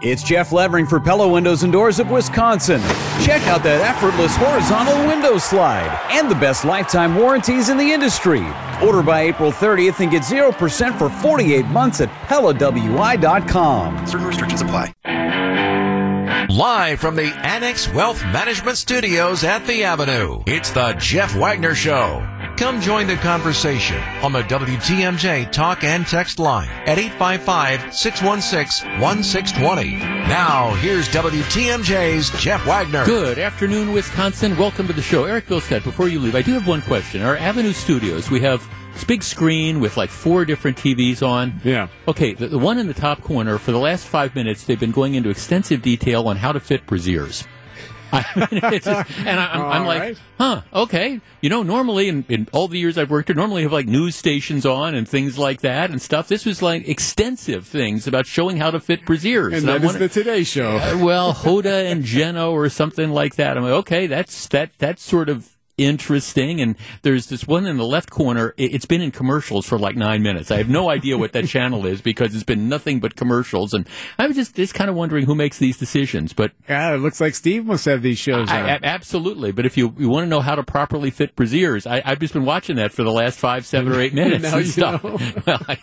It's Jeff Levering for Pella Windows and Doors of Wisconsin. Check out that effortless horizontal window slide and the best lifetime warranties in the industry. Order by April 30th and get 0% for 48 months at PellaWI.com. Certain restrictions apply. Live from the Annex Wealth Management Studios at The Avenue, it's the Jeff Wagner Show. Come join the conversation on the WTMJ talk and text line at 855-616-1620. Now, here's WTMJ's Jeff Wagner. Good afternoon, Wisconsin. Welcome to the show. Eric Bilstead, before you leave, I do have one question. Our Avenue Studios, we have this big screen with like four different TVs on. Yeah. Okay, the, the one in the top corner, for the last five minutes, they've been going into extensive detail on how to fit brassieres. I mean, it's just, and I, am I'm like, right. huh, okay. You know, normally in, in all the years I've worked here, normally have like news stations on and things like that and stuff. This was like extensive things about showing how to fit brassieres. And I that is wanna- the Today Show. uh, well, Hoda and Jenna or something like that. I'm like, okay, that's that that's sort of interesting. And there's this one in the left corner. It, it's been in commercials for like nine minutes. I have no idea what that channel is because it's been nothing but commercials. And I was just just kind of wondering who makes these decisions. But yeah, it looks like Steve must have these shows I, a- absolutely. But if you, you want to know how to properly fit brassieres, I, I've just been watching that for the last five, seven, or eight minutes Now and you stuff. know. Well, I,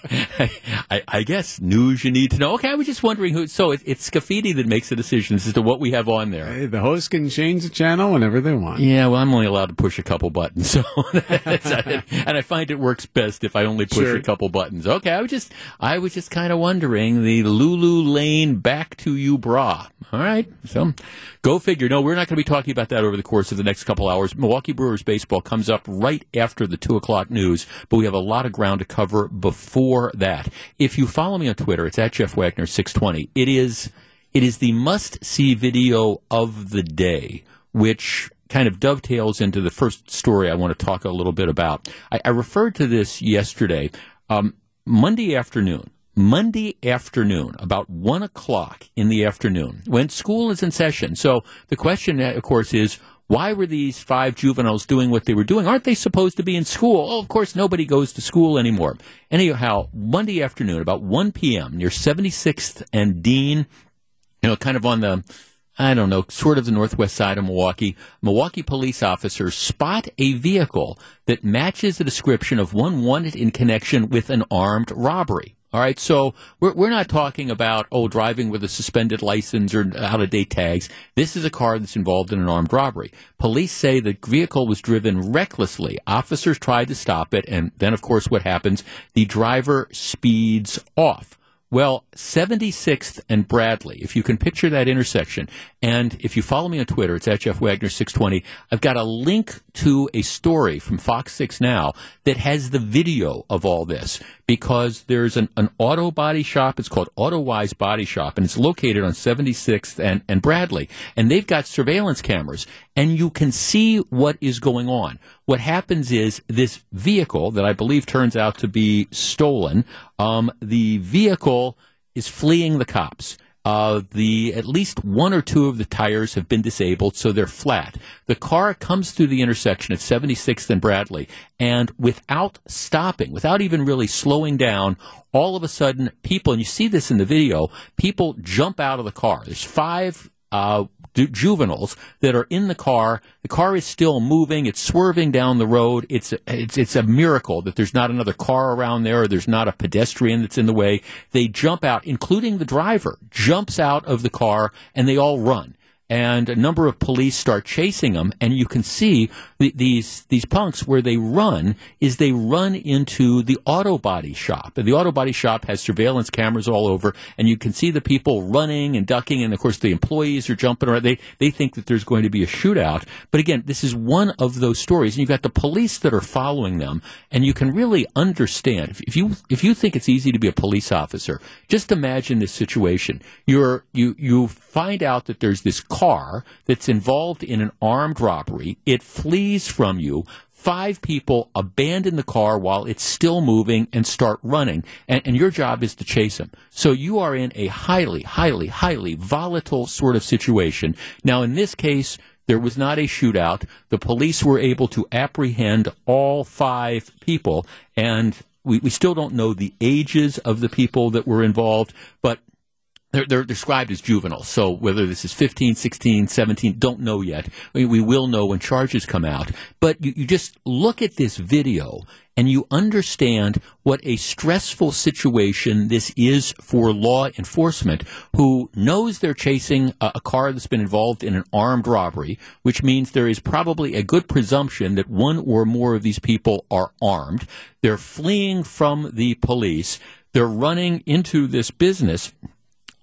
I, I guess news you need to know. Okay, I was just wondering who. So it, it's Scaffidi that makes the decisions as to what we have on there. Hey, the host can change the channel whenever they want. Yeah, well, I'm only allowed to push a couple buttons, so and I find it works best if I only push Sure. a couple buttons. Okay, I was just I was just kind of wondering the Lulu Lane back to you bra. All right, so go figure. No, we're not going to be talking about that over the course of the next couple hours. Milwaukee Brewers baseball comes up right after the two o'clock news, but we have a lot of ground to cover before that. If you follow me on Twitter, it's at Jeff Wagner six twenty. It is it is the must see video of the day, which kind of dovetails into the first story I want to talk a little bit about. I, I referred to this yesterday. Um, Monday afternoon, Monday afternoon, about one o'clock in the afternoon, when school is in session. So the question, uh, of course, is why were these five juveniles doing what they were doing? Aren't they supposed to be in school? Oh, of course, nobody goes to school anymore. Anyhow, Monday afternoon, about 1 p.m., near 76th and Dean, you know, kind of on the, I don't know, sort of the northwest side of Milwaukee, Milwaukee police officers spot a vehicle that matches the description of one wanted in connection with an armed robbery. All right, so we're, we're not talking about, oh, driving with a suspended license or out of date tags. This is a car that's involved in an armed robbery. Police say the vehicle was driven recklessly. Officers tried to stop it, and then, of course, what happens? The driver speeds off. Well, 76th and Bradley, if you can picture that intersection, and if you follow me on Twitter, it's at Jeff Wagner 620, I've got a link to a story from Fox 6 Now that has the video of all this because there's an, an auto body shop. It's called AutoWise Body Shop, and it's located on 76th and, and Bradley. And they've got surveillance cameras, and you can see what is going on. What happens is this vehicle that I believe turns out to be stolen, um, the vehicle is fleeing the cops. Uh, the at least one or two of the tires have been disabled, so they're flat. The car comes through the intersection at 76th and Bradley, and without stopping, without even really slowing down, all of a sudden, people, and you see this in the video, people jump out of the car. There's five uh, ju- juveniles that are in the car. The car is still moving. It's swerving down the road. It's a, it's it's a miracle that there's not another car around there or there's not a pedestrian that's in the way. They jump out, including the driver, jumps out of the car and they all run. And a number of police start chasing them, and you can see the, these these punks where they run is they run into the auto body shop, and the auto body shop has surveillance cameras all over, and you can see the people running and ducking, and of course the employees are jumping around. They they think that there's going to be a shootout, but again, this is one of those stories, and you've got the police that are following them, and you can really understand if, if you if you think it's easy to be a police officer, just imagine this situation. You're you you find out that there's this car that's involved in an armed robbery. It flees from you. Five people abandon the car while it's still moving and start running, and, and your job is to chase them. So you are in a highly, highly, highly volatile sort of situation. Now, in this case, there was not a shootout. The police were able to apprehend all five people, and we, we still don't know the ages of the people that were involved, but they're, they're described as juveniles. So whether this is 15, 16, 17, don't know yet. We, we will know when charges come out. But you, you just look at this video and you understand what a stressful situation this is for law enforcement who knows they're chasing a, a, car that's been involved in an armed robbery, which means there is probably a good presumption that one or more of these people are armed. They're fleeing from the police. They're running into this business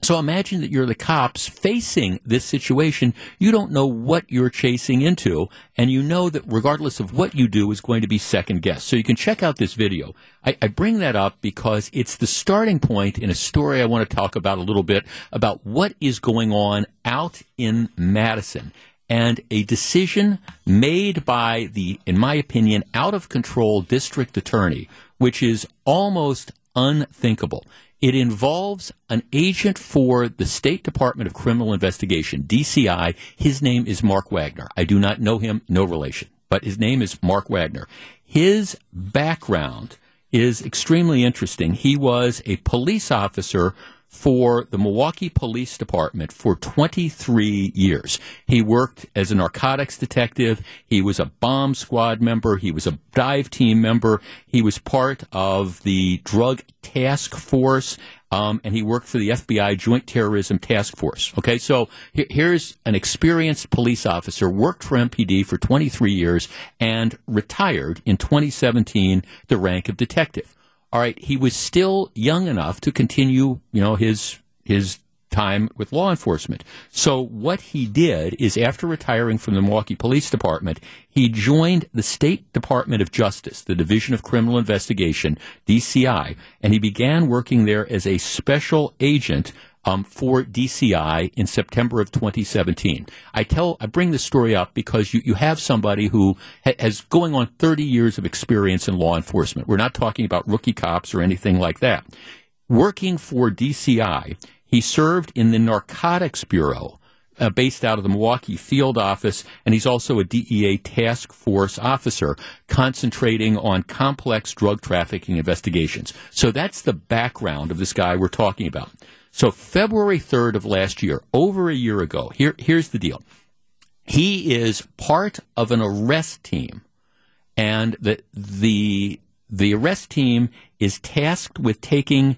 so imagine that you're the cops facing this situation. You don't know what you're chasing into, and you know that regardless of what you do is going to be second guessed. So you can check out this video. I, I, bring that up because it's the starting point in a story I want to talk about a little bit about what is going on out in Madison and a decision made by the, in my opinion, out of control district attorney, which is almost unthinkable. It involves an agent for the State Department of Criminal Investigation, DCI. His name is Mark Wagner. I do not know him, no relation, but his name is Mark Wagner. His background is extremely interesting. He was a police officer for the Milwaukee Police Department for 23 years. He worked as a narcotics detective. He was a bomb squad member. He was a dive team member. He was part of the drug task force. Um, and he worked for the FBI Joint Terrorism Task Force. Okay, so here's an experienced police officer, worked for MPD for 23 years, and retired in 2017 the rank of detective all right, he was still young enough to continue, you know, his his time with law enforcement. So what he did is after retiring from the Milwaukee Police Department, he joined the State Department of Justice, the Division of Criminal Investigation, DCI, and he began working there as a special agent um, for DCI in September of 2017. I tell, I bring this story up because you, you have somebody who ha- has going on 30 years of experience in law enforcement. We're not talking about rookie cops or anything like that. Working for DCI, he served in the Narcotics Bureau. Uh, based out of the Milwaukee field office, and he's also a DEA task force officer concentrating on complex drug trafficking investigations. So that's the background of this guy we're talking about. So February 3rd of last year, over a year ago, here, here's the deal. He is part of an arrest team and the, the, the arrest team is tasked with taking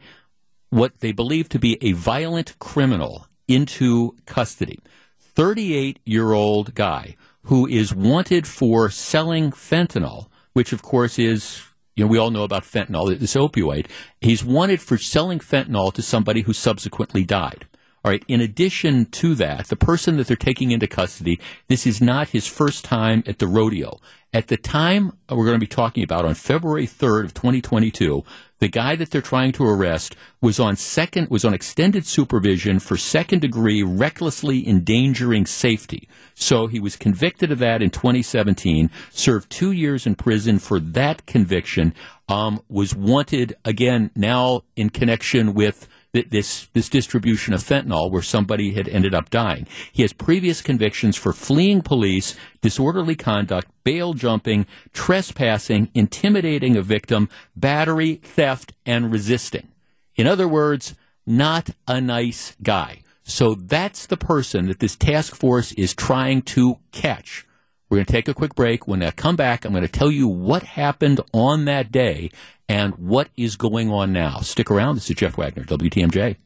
what they believe to be a violent criminal into custody. 38 year old guy who is wanted for selling fentanyl, which of course is you know, we all know about fentanyl, this opioid. He's wanted for selling fentanyl to somebody who subsequently died. All right. In addition to that, the person that they're taking into custody, this is not his first time at the rodeo. At the time we're going to be talking about on February 3rd of 2022, the guy that they're trying to arrest was on second, was on extended supervision for second degree recklessly endangering safety. So he was convicted of that in 2017, served two years in prison for that conviction, um, was wanted again now in connection with this this distribution of fentanyl where somebody had ended up dying. He has previous convictions for fleeing police, disorderly conduct, bail jumping, trespassing, intimidating a victim, battery, theft, and resisting. In other words, not a nice guy. So that's the person that this task force is trying to catch. We're going to take a quick break. When I come back, I'm going to tell you what happened on that day and what is going on now. Stick around. This is Jeff Wagner, WTMJ.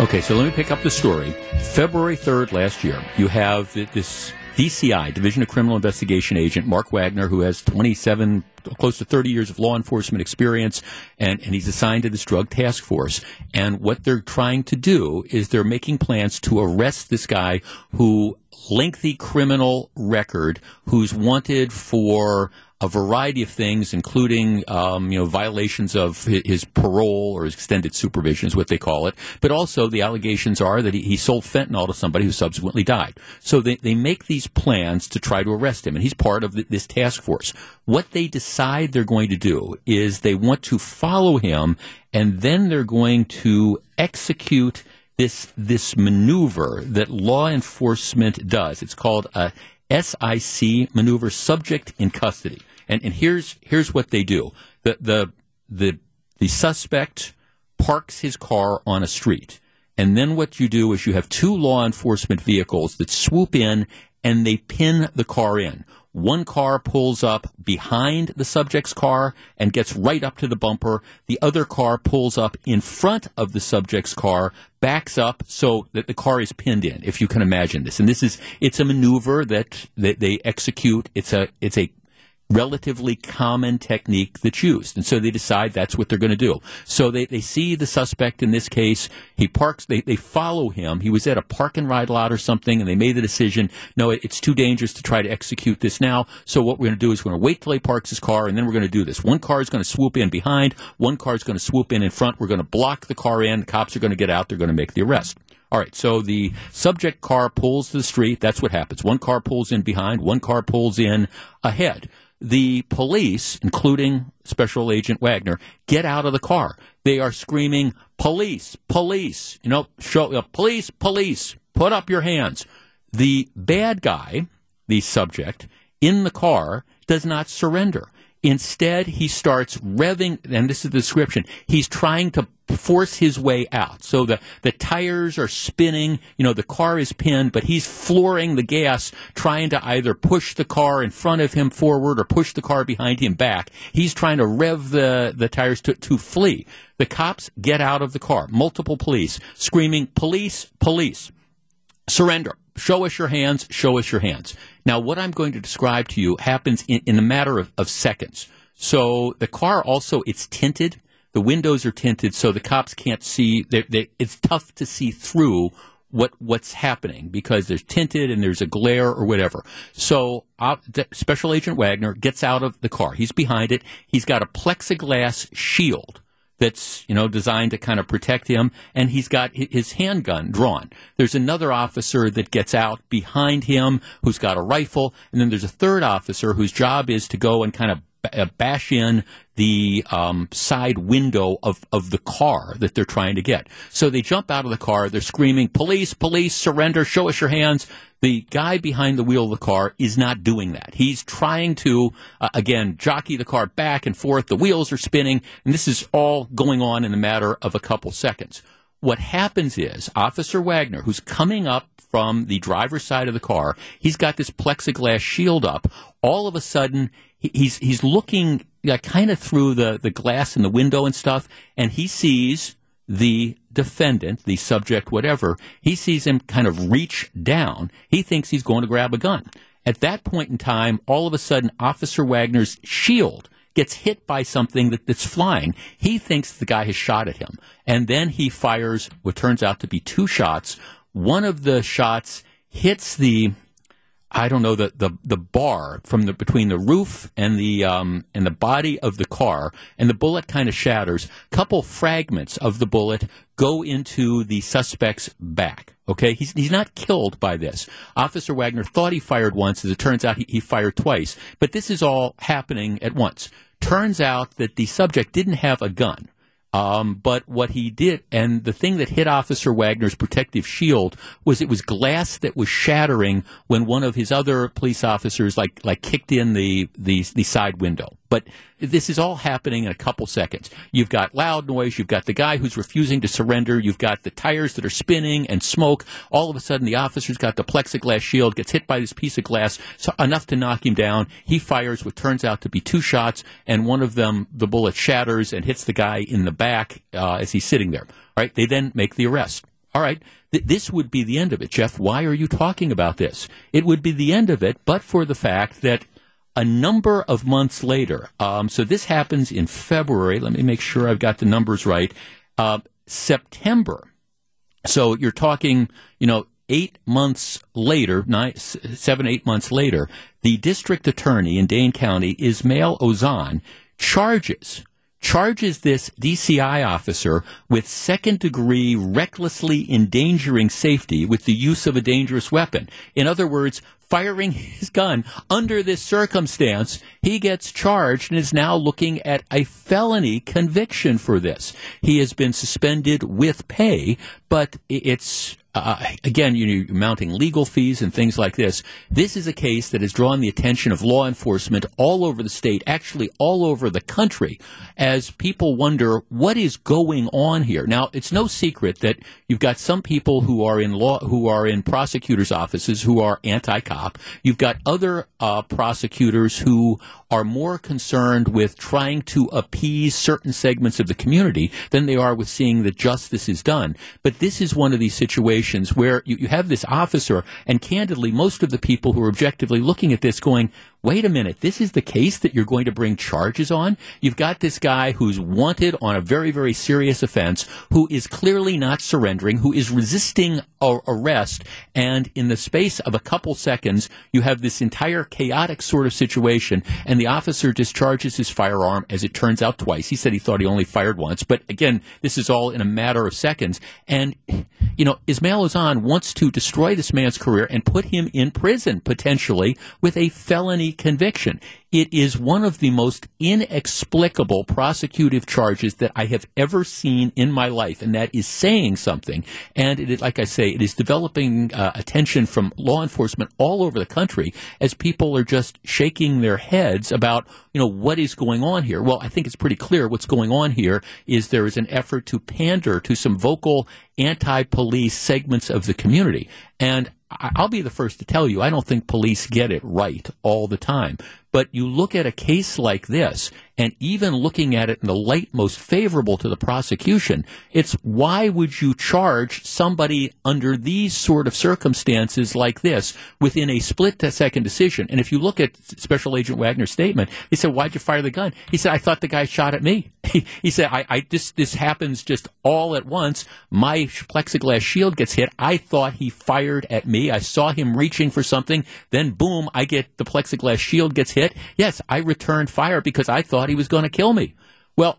Okay, so let me pick up the story. February 3rd last year, you have this DCI, Division of Criminal Investigation agent, Mark Wagner, who has 27, close to 30 years of law enforcement experience, and, and he's assigned to this drug task force. And what they're trying to do is they're making plans to arrest this guy who lengthy criminal record who's wanted for a variety of things, including um, you know violations of his parole or his extended supervision, is what they call it. But also the allegations are that he, he sold fentanyl to somebody who subsequently died. So they, they make these plans to try to arrest him, and he's part of the, this task force. What they decide they're going to do is they want to follow him, and then they're going to execute this this maneuver that law enforcement does. It's called a SIC maneuver, subject in custody. And, and here's here's what they do. The the the the suspect parks his car on a street And then what you do is you have two law enforcement vehicles that swoop in and they pin the car in. One car pulls up behind the subject's car and gets right up to the bumper. The other car pulls up in front of the subject's car, backs up so that the car is pinned in, if you can imagine this. And this is, it's a maneuver that, that they execute. It's a, it's a relatively common technique that's used. And so they decide that's what they're going to do. So they, they see the suspect in this case. He parks, they, they follow him. He was at a park and ride lot or something, and they made the decision, no, it's too dangerous to try to execute this now. So what we're going to do is we're going to wait till he parks his car, and then we're going to do this. One car is going to swoop in behind, one car is going to swoop in in front. We're going to block the car in. The cops are going to get out. They're going to make the arrest. All right, so the subject car pulls to the street. That's what happens. One car pulls in behind, one car pulls in ahead the police, including Special Agent Wagner, get out of the car. They are screaming, "Police! Police! You know, show uh, police! Police! Put up your hands!" The bad guy, the subject in the car, does not surrender. Instead, he starts revving, and this is the description. He's trying to force his way out. So the, the tires are spinning, you know, the car is pinned, but he's flooring the gas, trying to either push the car in front of him forward or push the car behind him back. He's trying to rev the, the tires to, to flee. The cops get out of the car, multiple police, screaming, police, police, surrender. Show us your hands, show us your hands. Now, what I'm going to describe to you happens in, in a matter of, of seconds. So the car also, it's tinted. The windows are tinted, so the cops can't see. They're, they're, it's tough to see through what what's happening because there's tinted and there's a glare or whatever. So uh, Special Agent Wagner gets out of the car. He's behind it. He's got a plexiglass shield that's you know designed to kind of protect him and he's got his handgun drawn there's another officer that gets out behind him who's got a rifle and then there's a third officer whose job is to go and kind of bash in the um, side window of, of the car that they're trying to get. So they jump out of the car. They're screaming, police, police, surrender, show us your hands. The guy behind the wheel of the car is not doing that. He's trying to, uh, again, jockey the car back and forth. The wheels are spinning, and this is all going on in a matter of a couple seconds. What happens is Officer Wagner, who's coming up from the driver's side of the car, he's got this plexiglass shield up. All of a sudden, he's he's looking kind of through the, the glass in the window and stuff, and he sees the defendant, the subject, whatever. He sees him kind of reach down. He thinks he's going to grab a gun. At that point in time, all of a sudden, Officer Wagner's shield gets hit by something that, that's flying. He thinks the guy has shot at him. And then he fires what turns out to be two shots. One of the shots hits the I don't know the, the, the bar from the between the roof and the um, and the body of the car, and the bullet kind of shatters. Couple fragments of the bullet go into the suspect's back. Okay, he's he's not killed by this. Officer Wagner thought he fired once. As it turns out, he, he fired twice. But this is all happening at once. Turns out that the subject didn't have a gun. Um, but what he did, and the thing that hit Officer Wagner's protective shield was it was glass that was shattering when one of his other police officers like like kicked in the the, the side window. But this is all happening in a couple seconds. You've got loud noise. You've got the guy who's refusing to surrender. You've got the tires that are spinning and smoke. All of a sudden, the officer's got the plexiglass shield, gets hit by this piece of glass, so enough to knock him down. He fires what turns out to be two shots, and one of them, the bullet shatters and hits the guy in the back uh, as he's sitting there. All right, they then make the arrest. All right, th- this would be the end of it, Jeff. Why are you talking about this? It would be the end of it, but for the fact that a number of months later. Um, so this happens in February. Let me make sure I've got the numbers right. Uh, September. So you're talking, you know, eight months later, nine, seven, eight months later, the district attorney in Dane County, Ismael Ozanne, charges charges this DCI officer with second degree recklessly endangering safety with the use of a dangerous weapon. In other words, firing his gun under this circumstance, he gets charged and is now looking at a felony conviction for this. He has been suspended with pay, but it's uh, again, you know, mounting legal fees and things like this. This is a case that has drawn the attention of law enforcement all over the state, actually all over the country, as people wonder what is going on here. Now, it's no secret that you've got some people who are in law, who are in prosecutors' offices who are anti-cop. You've got other uh, prosecutors who are more concerned with trying to appease certain segments of the community than they are with seeing that justice is done. But this is one of these situations where you, you have this officer, and candidly, most of the people who are objectively looking at this going, wait a minute, this is the case that you're going to bring charges on? You've got this guy who's wanted on a very, very serious offense, who is clearly not surrendering, who is resisting arrest, and in the space of a couple seconds, you have this entire chaotic sort of situation, and the officer discharges his firearm, as it turns out twice. He said he thought he only fired once, but again, this is all in a matter of seconds. And, you know, Ismael Ozanne wants to destroy this man's career and put him in prison, potentially, with a felony conviction. It is one of the most inexplicable prosecutive charges that I have ever seen in my life, and that is saying something. And it like I say, it is developing uh, attention from law enforcement all over the country as people are just shaking their heads about, you know, what is going on here. Well, I think it's pretty clear what's going on here is there is an effort to pander to some vocal anti-police segments of the community. And I'll be the first to tell you, I don't think police get it right all the time. But you look at a case like this, and even looking at it in the light most favorable to the prosecution, it's why would you charge somebody under these sort of circumstances like this within a split second decision? And if you look at Special Agent Wagner's statement, he said, "Why'd you fire the gun?" He said, "I thought the guy shot at me." he said, "I, I this this happens just all at once. My plexiglass shield gets hit. I thought he fired at me. I saw him reaching for something. Then boom, I get the plexiglass shield gets hit. Yes, I returned fire because I thought." thought he was going to kill me. Well,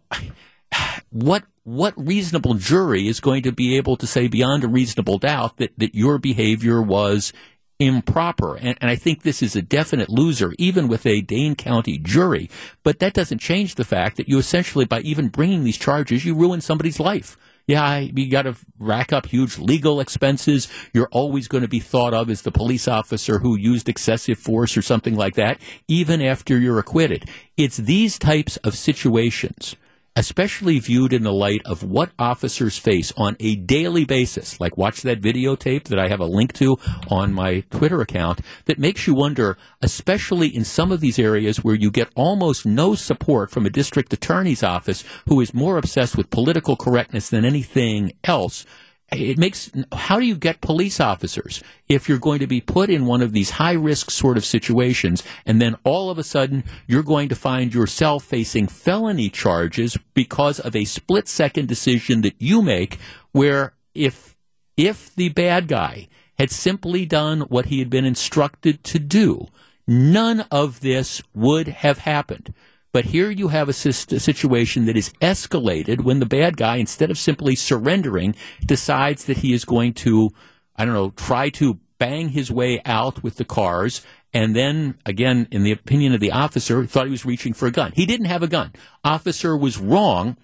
what what reasonable jury is going to be able to say beyond a reasonable doubt that, that your behavior was improper? And, and I think this is a definite loser, even with a Dane County jury. But that doesn't change the fact that you essentially, by even bringing these charges, you ruin somebody's life. Yeah, you got to rack up huge legal expenses. You're always going to be thought of as the police officer who used excessive force or something like that, even after you're acquitted. It's these types of situations especially viewed in the light of what officers face on a daily basis, like watch that videotape that I have a link to on my Twitter account, that makes you wonder, especially in some of these areas where you get almost no support from a district attorney's office who is more obsessed with political correctness than anything else it makes how do you get police officers if you're going to be put in one of these high risk sort of situations and then all of a sudden you're going to find yourself facing felony charges because of a split second decision that you make where if if the bad guy had simply done what he had been instructed to do none of this would have happened but here you have a, situation that is escalated when the bad guy, instead of simply surrendering, decides that he is going to, I don't know, try to bang his way out with the cars. And then, again, in the opinion of the officer, thought he was reaching for a gun. He didn't have a gun. Officer was wrong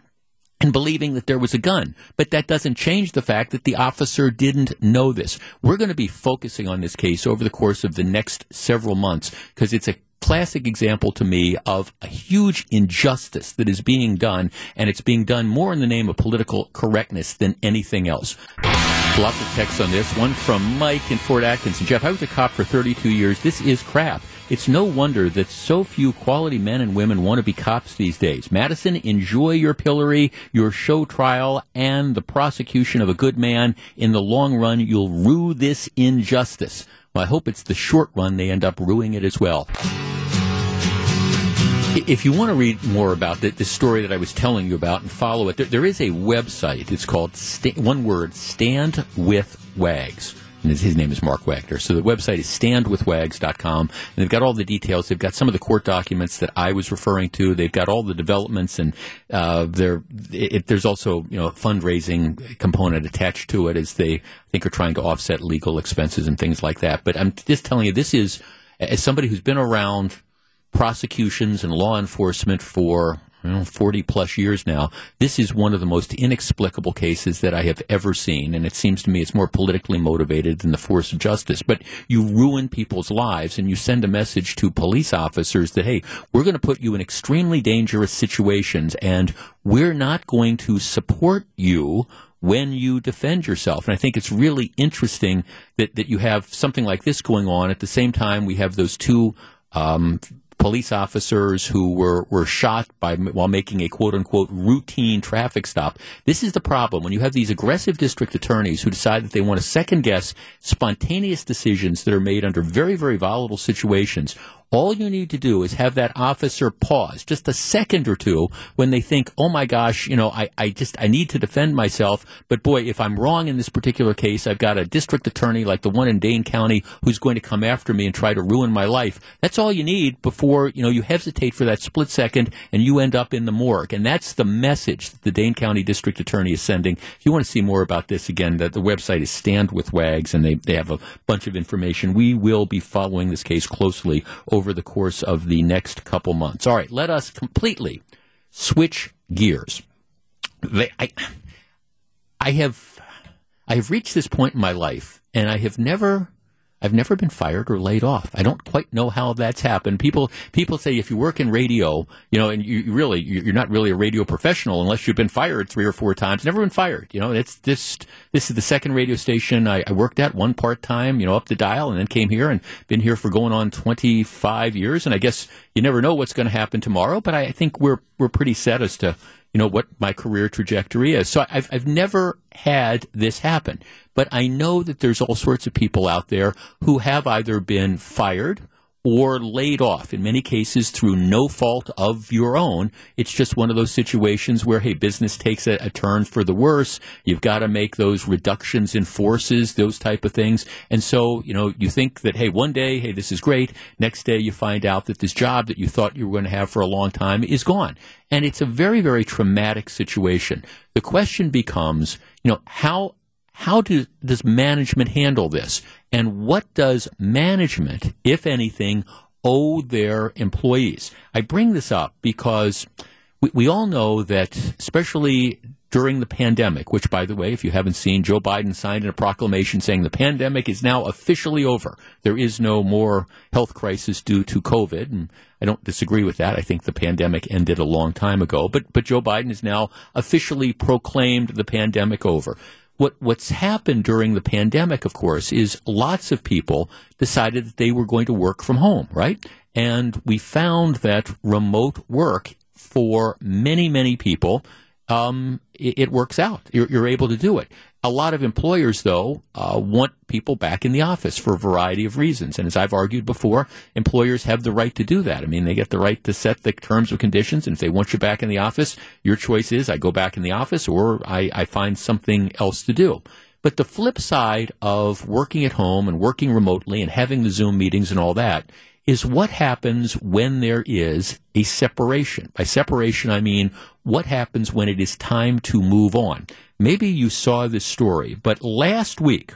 in believing that there was a gun. But that doesn't change the fact that the officer didn't know this. We're going to be focusing on this case over the course of the next several months because it's a classic example to me of a huge injustice that is being done, and it's being done more in the name of political correctness than anything else. Lots of texts on this. One from Mike in Fort Atkinson. Jeff, I was a cop for 32 years. This is crap. It's no wonder that so few quality men and women want to be cops these days. Madison, enjoy your pillory, your show trial, and the prosecution of a good man. In the long run, you'll rue this injustice. Well, I hope it's the short run they end up ruining it as well. If you want to read more about the, the, story that I was telling you about and follow it, there, there is a website. It's called, one word, Stand with Wags. And his name is Mark Wagner. So the website is standwithwags.com. And they've got all the details. They've got some of the court documents that I was referring to. They've got all the developments and, uh, it, there's also, you know, a fundraising component attached to it as they, I think, are trying to offset legal expenses and things like that. But I'm just telling you, this is, as somebody who's been around prosecutions and law enforcement for you know, 40 plus years now, this is one of the most inexplicable cases that I have ever seen. And it seems to me it's more politically motivated than the force of justice. But you ruin people's lives and you send a message to police officers that, hey, we're going to put you in extremely dangerous situations and we're not going to support you when you defend yourself. And I think it's really interesting that, that you have something like this going on. At the same time, we have those two um, police officers who were, were shot by while making a quote unquote routine traffic stop. This is the problem when you have these aggressive district attorneys who decide that they want to second guess spontaneous decisions that are made under very very volatile situations all you need to do is have that officer pause just a second or two when they think, oh my gosh, you know, I, I just, I need to defend myself. But boy, if I'm wrong in this particular case, I've got a district attorney like the one in Dane County who's going to come after me and try to ruin my life. That's all you need before, you know, you hesitate for that split second and you end up in the morgue. And that's the message that the Dane County district attorney is sending. If you want to see more about this, again, the, the website is Stand with Wags and they, they have a bunch of information. We will be following this case closely over over the course of the next couple months. All right, let us completely switch gears. I, I have, I have reached this point in my life, and I have never I've never been fired or laid off. I don't quite know how that's happened. People people say if you work in radio, you know, and you really you're not really a radio professional unless you've been fired three or four times. Never been fired. You know, it's just this is the second radio station I, I worked at, one part time, you know, up the dial, and then came here and been here for going on 25 years. And I guess you never know what's going to happen tomorrow, but I think we're we're pretty set as to you know what my career trajectory is. So I've I've never had this happen, but I know that there's all sorts of people out there who have either been fired or laid off in many cases through no fault of your own. It's just one of those situations where, hey, business takes a, a turn for the worse. You've got to make those reductions in forces, those type of things. And so, you know, you think that, hey, one day, hey, this is great. Next day you find out that this job that you thought you were going to have for a long time is gone. And it's a very, very traumatic situation. The question becomes, you know, how how do, does management handle this? And what does management, if anything, owe their employees? I bring this up because we, we all know that, especially during the pandemic, which, by the way, if you haven't seen, Joe Biden signed a proclamation saying the pandemic is now officially over. There is no more health crisis due to COVID. And I don't disagree with that. I think the pandemic ended a long time ago. But, but Joe Biden has now officially proclaimed the pandemic over. What, what's happened during the pandemic, of course, is lots of people decided that they were going to work from home, right? And we found that remote work for many, many people um, it, it, works out. You're, you're, able to do it. A lot of employers, though, uh, want people back in the office for a variety of reasons. And as I've argued before, employers have the right to do that. I mean, they get the right to set the terms and conditions. And if they want you back in the office, your choice is I go back in the office or I, I find something else to do. But the flip side of working at home and working remotely and having the Zoom meetings and all that is what happens when there is a separation. By separation, I mean what happens when it is time to move on. Maybe you saw this story, but last week,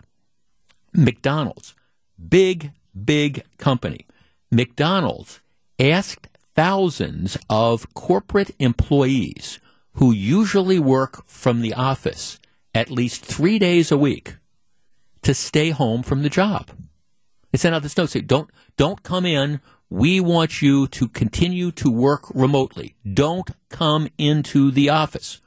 McDonald's, big, big company, McDonald's asked thousands of corporate employees who usually work from the office at least three days a week to stay home from the job. They sent out this note saying, don't, don't come in. We want you to continue to work remotely. Don't come into the office.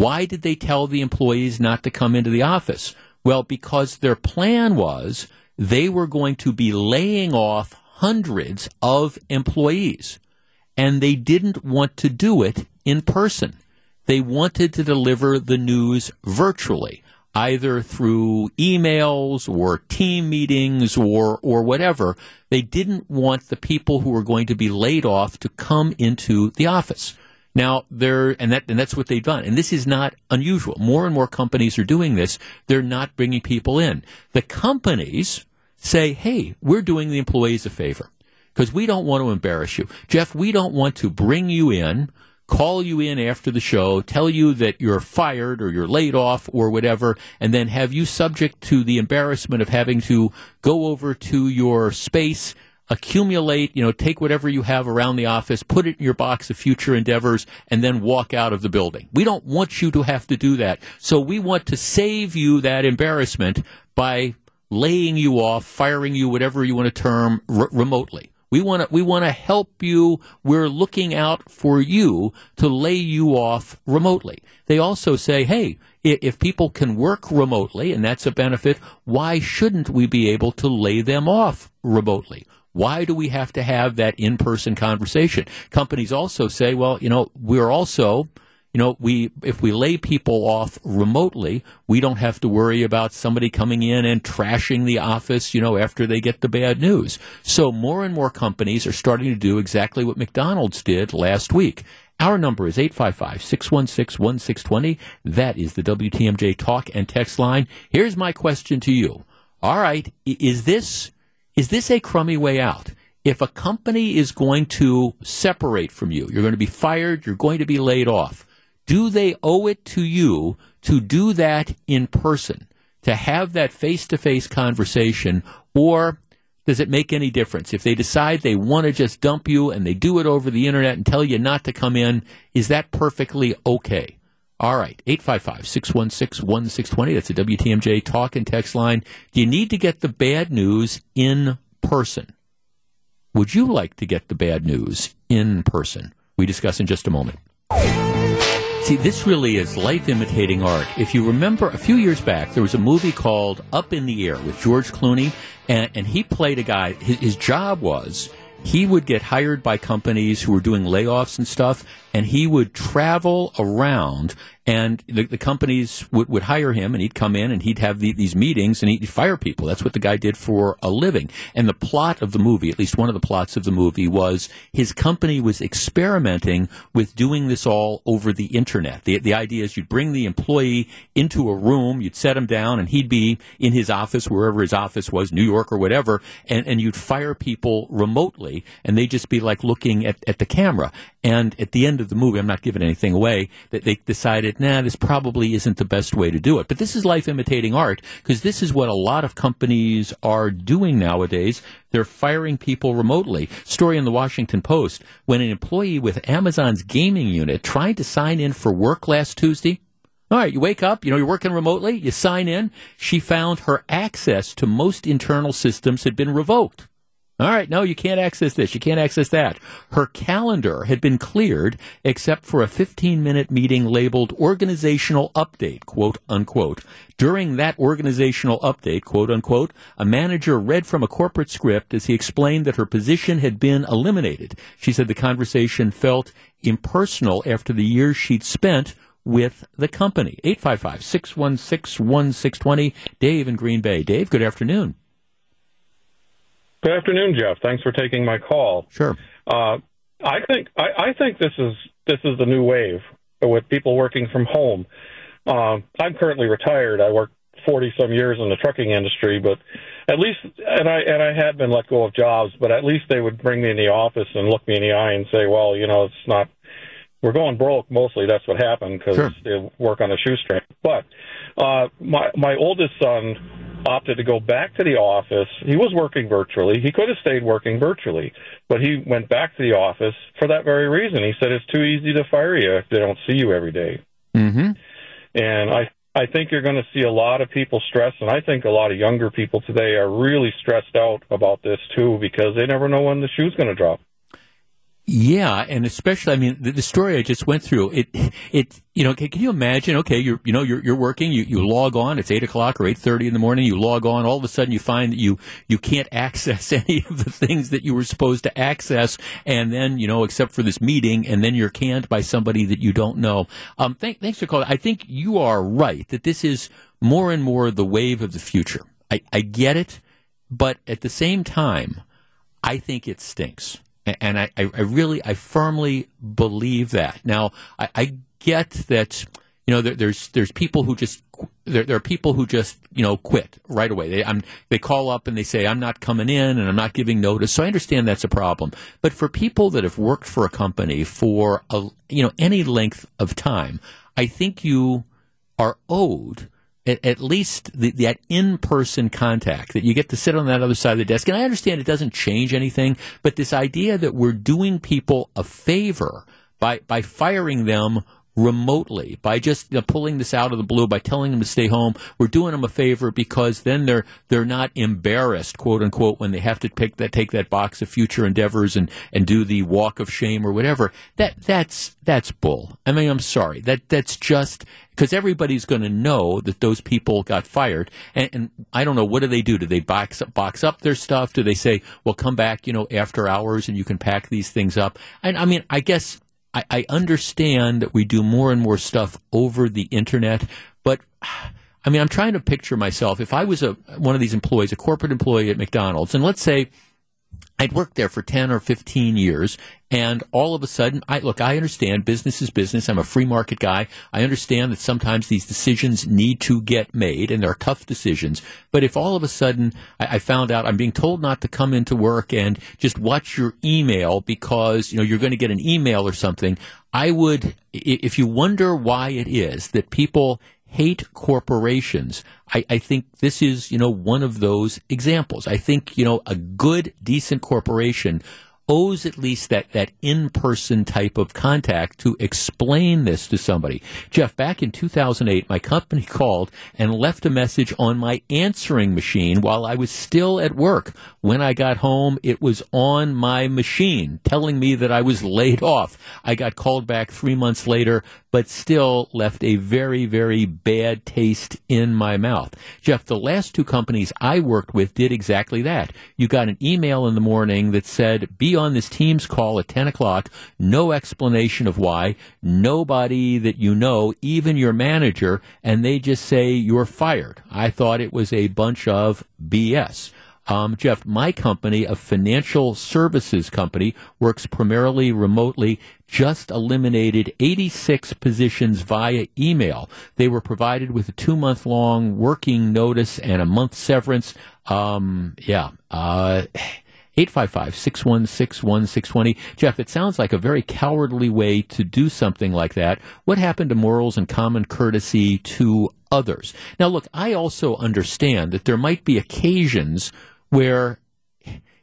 Why did they tell the employees not to come into the office? Well, because their plan was they were going to be laying off hundreds of employees and they didn't want to do it in person. They wanted to deliver the news virtually either through emails or team meetings or or whatever. They didn't want the people who were going to be laid off to come into the office. Now they're and that and that's what they've done. And this is not unusual. More and more companies are doing this. They're not bringing people in. The companies say, "Hey, we're doing the employees a favor." Because we don't want to embarrass you. Jeff, we don't want to bring you in call you in after the show, tell you that you're fired or you're laid off or whatever, and then have you subject to the embarrassment of having to go over to your space accumulate, you know, take whatever you have around the office, put it in your box of future endeavors, and then walk out of the building. We don't want you to have to do that. So we want to save you that embarrassment by laying you off, firing you, whatever you want to term, remotely. We want to we want to help you. We're looking out for you to lay you off remotely. They also say, hey, if people can work remotely and that's a benefit, why shouldn't we be able to lay them off remotely? Why do we have to have that in-person conversation? Companies also say, well, you know, we're also you know, we if we lay people off remotely, we don't have to worry about somebody coming in and trashing the office, you know, after they get the bad news. So more and more companies are starting to do exactly what McDonald's did last week. Our number is 855-616-1620. That is the WTMJ talk and text line. Here's my question to you. All right, is this is this a crummy way out? If a company is going to separate from you, you're going to be fired, you're going to be laid off do they owe it to you to do that in person, to have that face to face conversation, or does it make any difference? If they decide they want to just dump you and they do it over the internet and tell you not to come in, is that perfectly okay? All right, 855 616 1620. That's a WTMJ talk and text line. Do you need to get the bad news in person? Would you like to get the bad news in person? We discuss in just a moment. See, this really is life imitating art. If you remember, a few years back, there was a movie called Up in the Air with George Clooney, and, and he played a guy. His, his job was he would get hired by companies who were doing layoffs and stuff, and he would travel around and the, the companies would, would hire him and he'd come in and he'd have the, these meetings and he'd fire people. That's what the guy did for a living. And the plot of the movie, at least one of the plots of the movie, was his company was experimenting with doing this all over the internet. The, the idea is you'd bring the employee into a room, you'd set him down, and he'd be in his office, wherever his office was, New York or whatever, and, and you'd fire people remotely, and they'd just be like looking at, at the camera. And at the end of the movie, I'm not giving anything away, that they decided, nah, this probably isn't the best way to do it. But this is life imitating art because this is what a lot of companies are doing nowadays. They're firing people remotely. Story in the Washington Post when an employee with Amazon's gaming unit tried to sign in for work last Tuesday. All right, you wake up, you know, you're working remotely, you sign in. She found her access to most internal systems had been revoked. All right, no, you can't access this. You can't access that. Her calendar had been cleared except for a 15 minute meeting labeled organizational update, quote unquote. During that organizational update, quote unquote, a manager read from a corporate script as he explained that her position had been eliminated. She said the conversation felt impersonal after the years she'd spent with the company. 855 616 1620. Dave in Green Bay. Dave, good afternoon. Good afternoon, Jeff. Thanks for taking my call. Sure. Uh, I think I, I, think this is this is the new wave with people working from home. Uh, I'm currently retired. I worked 40 some years in the trucking industry, but at least and I and I had been let go of jobs, but at least they would bring me in the office and look me in the eye and say, "Well, you know, it's not we're going broke mostly that's what happened because sure. they work on a shoestring but uh my my oldest son opted to go back to the office. He was working virtually. He could have stayed working virtually, but he went back to the office for that very reason. He said it's too easy to fire you if they don't see you every day. Mm-hmm. And I I think you're going to see a lot of people stress, and I think a lot of younger people today are really stressed out about this too because they never know when the shoe's going to drop. Yeah, and especially, I mean, the, the, story I just went through, it, it, you know, can, can, you imagine? Okay, you're, you know, you're, you're working, you, you log on, it's eight o'clock or eight thirty in the morning. You log on, all of a sudden you find that you, you can't access any of the things that you were supposed to access, and then, you know, except for this meeting, and then you're canned by somebody that you don't know. Um, th- thanks for calling. I think you are right that this is more and more the wave of the future. I, I get it, but at the same time, I think it stinks and I, I really, I firmly believe that. Now, I, I get that, you know, there, there's there's people who just there, there, are people who just you know quit right away. They I'm, they call up and they say I'm not coming in and I'm not giving notice. So I understand that's a problem. But for people that have worked for a company for a you know any length of time, I think you are owed at, at least the, that in-person contact that you get to sit on that other side of the desk. And I understand it doesn't change anything, but this idea that we're doing people a favor by by firing them remotely by just you know, pulling this out of the blue by telling them to stay home we're doing them a favor because then they're they're not embarrassed quote unquote when they have to take that take that box of future endeavors and and do the walk of shame or whatever. That that's that's bull. I mean i'm sorry. That that's just because everybody's going to know that those people got fired. And, and i don't know what do they do? Do they box up box up their stuff? Do they say well come back you know after hours and you can pack these things up? And i mean i guess I, I understand that we do more and more stuff over the internet, but I mean, I'm trying to picture myself. If I was a one of these employees, a corporate employee at McDonald's, and let's say I'd worked there for 10 or 15 years and all of a sudden I look I understand business is business. I'm a free market guy. I understand that sometimes these decisions need to get made and they're tough decisions. But if all of a sudden I, I found out I'm being told not to come into work and just watch your email because you know you're going to get an email or something I would if you wonder why it is that people hate corporations. I, I, think this is, you know, one of those examples. I think, you know, a good, decent corporation owes at least that, that in-person type of contact to explain this to somebody. Jeff, back in 2008, my company called and left a message on my answering machine while I was still at work. When I got home, it was on my machine telling me that I was laid off. I got called back three months later, but still left a very, very bad taste in my mouth. Jeff, the last two companies I worked with did exactly that. You got an email in the morning that said, be on this Teams call at 10 o'clock, no explanation of why, nobody that you know, even your manager, and they just say you're fired. I thought it was a bunch of BS. Um, Jeff, my company, a financial services company, works primarily remotely, just eliminated 86 positions via email. They were provided with a two month long working notice and a month severance. Um, yeah. Uh, 855 616 1620. Jeff, it sounds like a very cowardly way to do something like that. What happened to morals and common courtesy to others? Now, look, I also understand that there might be occasions where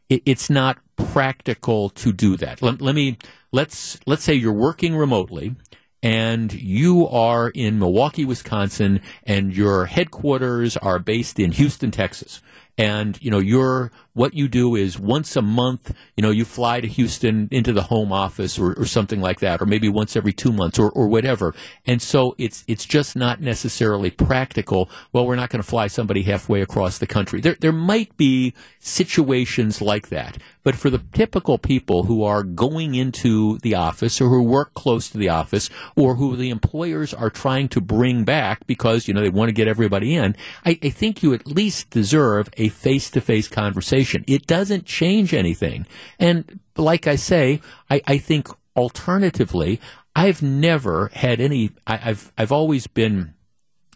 it's not practical to do that. Let, let me let's let's say you're working remotely and you are in Milwaukee, Wisconsin, and your headquarters are based in Houston, Texas. And you know you're what you do is once a month, you know, you fly to Houston into the home office or, or something like that, or maybe once every two months or, or whatever. And so it's it's just not necessarily practical. Well, we're not going to fly somebody halfway across the country. There there might be situations like that. But for the typical people who are going into the office or who work close to the office or who the employers are trying to bring back because, you know, they want to get everybody in, I, I think you at least deserve a face to face conversation it doesn't change anything. And like I say, I, I think alternatively, I've never had any, I, I've, I've always been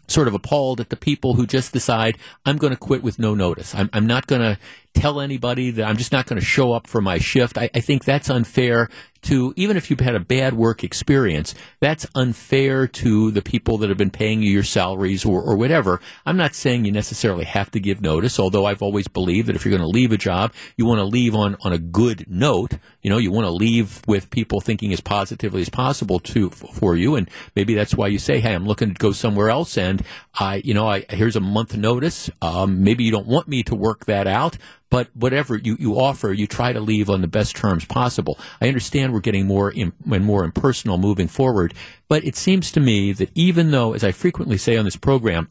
sort of appalled at the people who just decide I'm going to quit with no notice. I'm, I'm not going to tell anybody that I'm just not going to show up for my shift. I, I, think that's unfair to, even if you've had a bad work experience, that's unfair to the people that have been paying you your salaries or, or whatever. I'm not saying you necessarily have to give notice, although I've always believed that if you're going to leave a job, you want to leave on, on a good note. You know, you want to leave with people thinking as positively as possible to, for you. And maybe that's why you say, Hey, I'm looking to go somewhere else. And I, you know, I, here's a month notice. Um, maybe you don't want me to work that out but whatever you, you offer, you try to leave on the best terms possible. I understand we're getting more and more impersonal moving forward, but it seems to me that even though, as I frequently say on this program,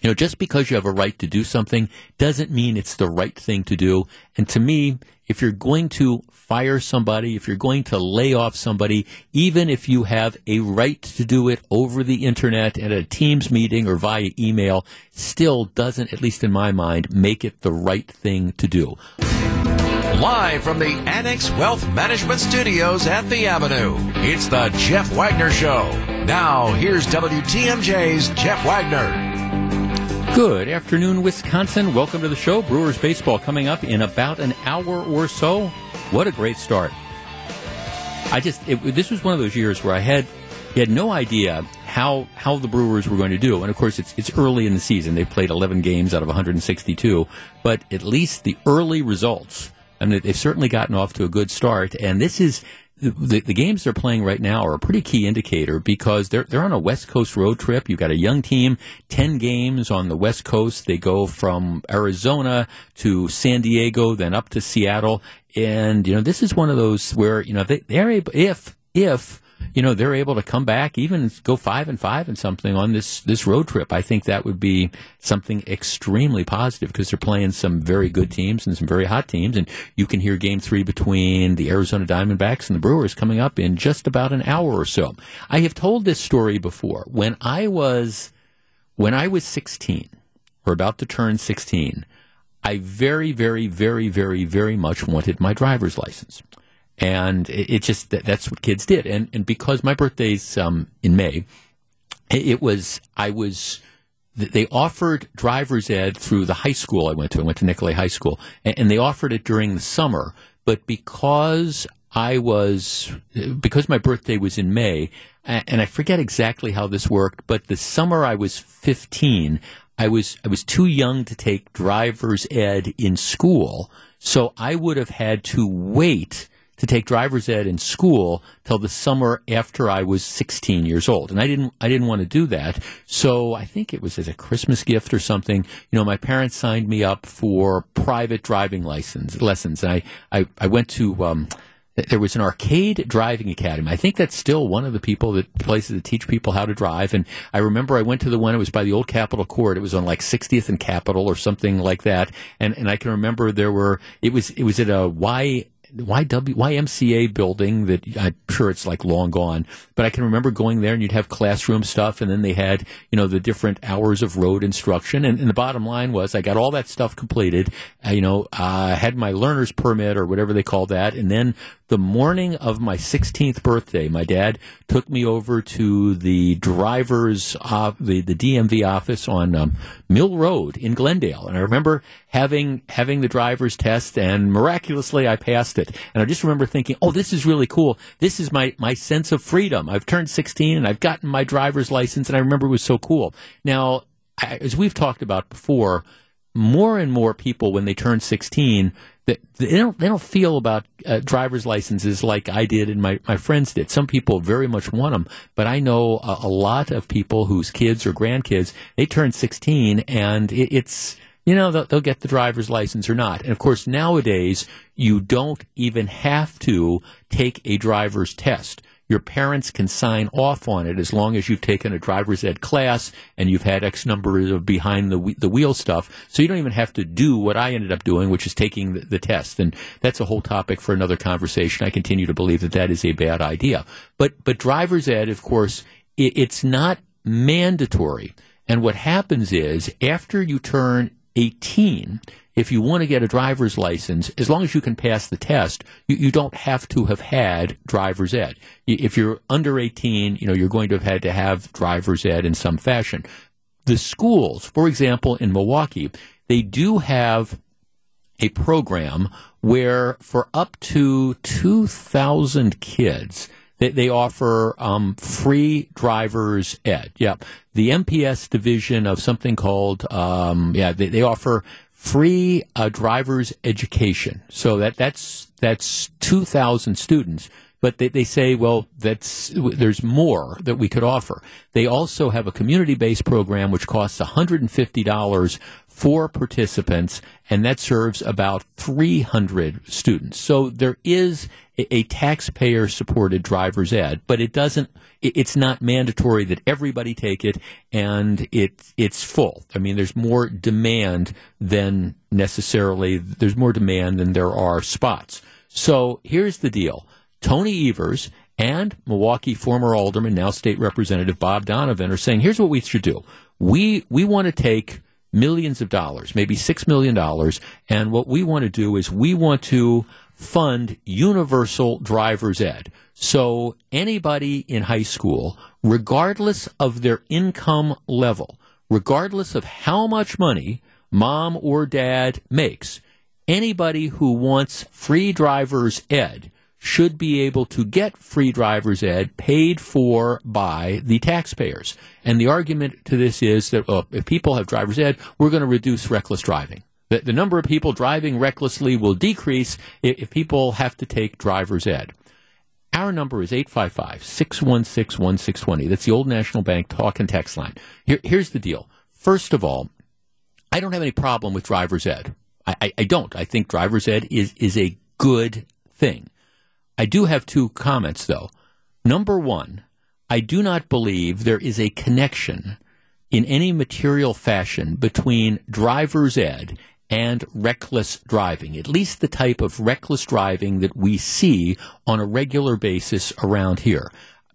you know, just because you have a right to do something doesn't mean it's the right thing to do. And to me, if you're going to fire somebody, if you're going to lay off somebody, even if you have a right to do it over the internet at a Teams meeting or via email, still doesn't, at least in my mind, make it the right thing to do. Live from the Annex Wealth Management Studios at the Avenue, it's the Jeff Wagner Show. Now, here's WTMJ's Jeff Wagner. Good afternoon, Wisconsin. Welcome to the show. Brewers baseball coming up in about an hour or so. What a great start. I just, it, this was one of those years where I had, had no idea how how the Brewers were going to do. And of course, it's it's early in the season. They played 11 games out of 162, but at least the early results. I mean, they've certainly gotten off to a good start. And this is the, the games they're playing right now are a pretty key indicator because they're they're on a West Coast road trip. You've got a young team, ten games on the West Coast. They go from Arizona to San Diego, then up to Seattle, and you know this is one of those where you know they, they're able if if you know they're able to come back, even go five and five and something on this this road trip. I think that would be something extremely positive because they're playing some very good teams and some very hot teams, and you can hear Game Three between the Arizona Diamondbacks and the Brewers coming up in just about an hour or so. I have told this story before when I was when I was sixteen or about to turn sixteen. I very, very, very, very, very much wanted my driver's license and it, it just that, that's what kids did. And and because my birthday's um, in May, it, it, was I was they offered driver's ed through the high school I went to. I went to Nicolet High School, and, and they offered it during the summer. But because I was because my birthday was in May, and I forget exactly how this worked, but the summer I was 15, I was I was too young to take driver's ed in school, so I would have had to wait to take driver's ed in school till the summer after I was 16 years old. And I didn't, I didn't want to do that. So I think it was as a Christmas gift or something. You know, my parents signed me up for private driving license lessons. And I, I, I went to, um, there was an arcade driving academy. I think that's still one of the people that places that teach people how to drive. And I remember I went to the one. It was by the old Capitol Court. It was on like 60th and Capitol or something like that. And and I can remember there were. It was it was at a Y YW, YMCA building that I'm sure it's like long gone, but I can remember going there and you'd have classroom stuff and then they had, you know, the different hours of road instruction. And, and the bottom line was I got all that stuff completed. Uh, you know, I had my learner's permit or whatever they call that. And then the morning of my 16th birthday, my dad took me over to the driver's, uh, the, the DMV office on um, Mill Road in Glendale. And I remember having, having the driver's test and miraculously I passed it. And I just remember thinking, oh, this is really cool. This is my, my sense of freedom. I've turned 16 and I've gotten my driver's license and I remember it was so cool. Now, as we've talked about before, more and more people when they turn 16 they, they don't they don't feel about uh, driver's licenses like I did and my, my friends did. Some people very much want them, but I know a, a lot of people whose kids or grandkids they turn 16 and it, it's you know they'll, they'll get the driver's license or not. And of course nowadays you don't even have to take a driver's test your parents can sign off on it as long as you've taken a driver's ed class and you've had X number of behind the the wheel stuff. So you don't even have to do what I ended up doing, which is taking the, the test. And that's a whole topic for another conversation. I continue to believe that that is a bad idea. But but driver's ed, of course, it, it's not mandatory. And what happens is after you turn 18, if you want to get a driver's license, as long as you can pass the test, you, you don't have to have had driver's ed. If you're under 18, you know, you're going to have had to have driver's ed in some fashion. The schools, for example, in Milwaukee, they do have a program where for up to 2,000 kids, they, they offer um, free driver's ed. Yeah, the MPS division of something called um, yeah, they, they offer free uh, driver's education. So that that's that's two thousand students. But they, they say, well, that's there's more that we could offer. They also have a community-based program which costs $150 for participants, and that serves about 300 students. So there is a, taxpayer supported driver's ed, but it doesn't, it's not mandatory that everybody take it and it, it's full. I mean, there's more demand than necessarily, there's more demand than there are spots. So here's the deal. Tony Evers and Milwaukee former alderman, now state representative Bob Donovan are saying, here's what we should do. We, we want to take millions of dollars, maybe $6 million. And what we want to do is we want to fund universal driver's ed. So anybody in high school, regardless of their income level, regardless of how much money mom or dad makes, anybody who wants free driver's ed should be able to get free driver's ed paid for by the taxpayers. And the argument to this is that well, if people have driver's ed, we're going to reduce reckless driving. The, the number of people driving recklessly will decrease if, if people have to take driver's ed. Our number is 855 616 1620. That's the old National Bank talk and text line. Here, here's the deal. First of all, I don't have any problem with driver's ed. I, I, I don't. I think driver's ed is, is a good thing. I do have two comments, though. Number one, I do not believe there is a connection in any material fashion between driver's ed and reckless driving, at least the type of reckless driving that we see on a regular basis around here.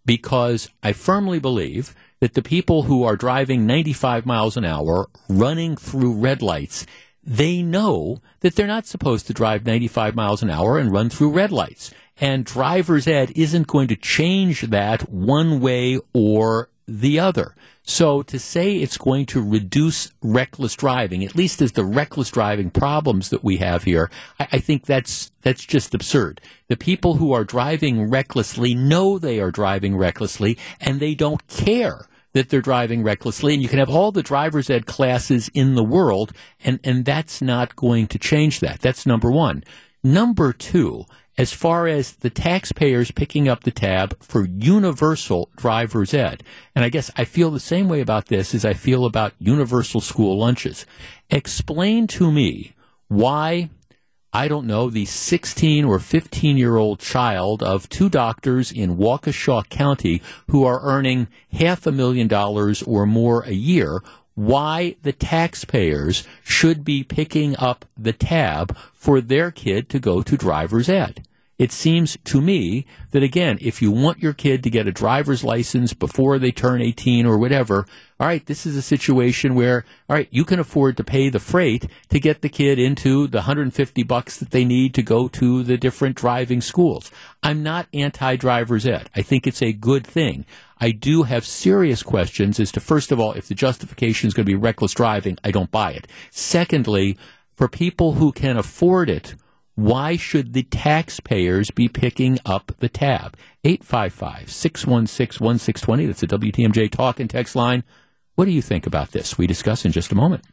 Because I firmly believe that the people who are driving 95 miles an hour, running through red lights, they know that they're not supposed to drive 95 miles an hour and run through red lights. And driver's ed isn't going to change that one way or the other. So to say it's going to reduce reckless driving, at least as the reckless driving problems that we have here, I, I, think that's that's just absurd. The people who are driving recklessly know they are driving recklessly, and they don't care that they're driving recklessly. And you can have all the driver's ed classes in the world, and and that's not going to change that. That's number one. Number two as far as the taxpayers picking up the tab for universal driver's ed. And I guess I feel the same way about this as I feel about universal school lunches. Explain to me why, I don't know, the 16 or 15 year old child of two doctors in Waukesha County who are earning half a million dollars or more a year why the taxpayers should be picking up the tab for their kid to go to driver's ed. It seems to me that again, if you want your kid to get a driver's license before they turn 18 or whatever, all right, this is a situation where, all right, you can afford to pay the freight to get the kid into the 150 bucks that they need to go to the different driving schools. I'm not anti-driver's ed. I think it's a good thing. I do have serious questions as to, first of all, if the justification is going to be reckless driving, I don't buy it. Secondly, for people who can afford it, why should the taxpayers be picking up the tab? 855 616 1620. That's the WTMJ talk and text line. What do you think about this? We discuss in just a moment.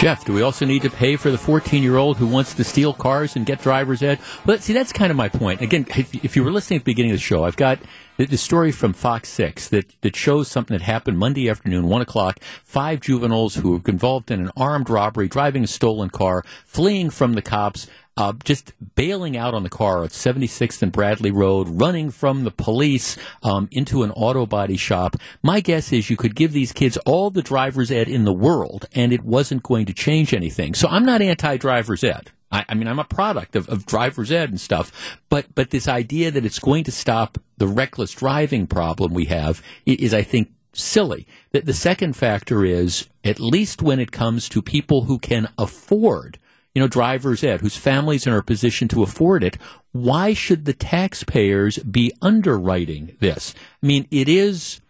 Jeff, do we also need to pay for the 14 year old who wants to steal cars and get driver's ed? But see, that's kind of my point. Again, if you were listening at the beginning of the show, I've got the story from Fox 6 that, that shows something that happened Monday afternoon, 1 o'clock. Five juveniles who were involved in an armed robbery, driving a stolen car, fleeing from the cops, uh, just bailing out on the car at 76th and Bradley Road, running from the police um, into an auto body shop. My guess is you could give these kids all the driver's ed in the world, and it wasn't going to change anything. So I'm not anti-driver's ed. I, I, mean, I'm a product of, of driver's ed and stuff, but but this idea that it's going to stop the reckless driving problem we have is, I think, silly. The, the second factor is, at least when it comes to people who can afford you know, driver's ed, whose families are in a position to afford it, why should the taxpayers be underwriting this? I mean, it is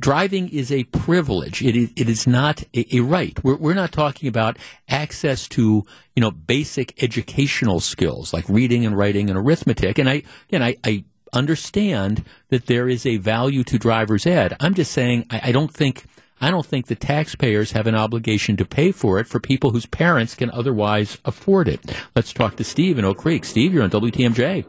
driving is a privilege. It is, it is not a, a right. We're, we're not talking about access to, you know, basic educational skills like reading and writing and arithmetic. And I, and I, I understand that there is a value to driver's ed. I'm just saying I, I don't think I don't think the taxpayers have an obligation to pay for it for people whose parents can otherwise afford it. Let's talk to Steve in Oak Creek. Steve, you're on WTMJ.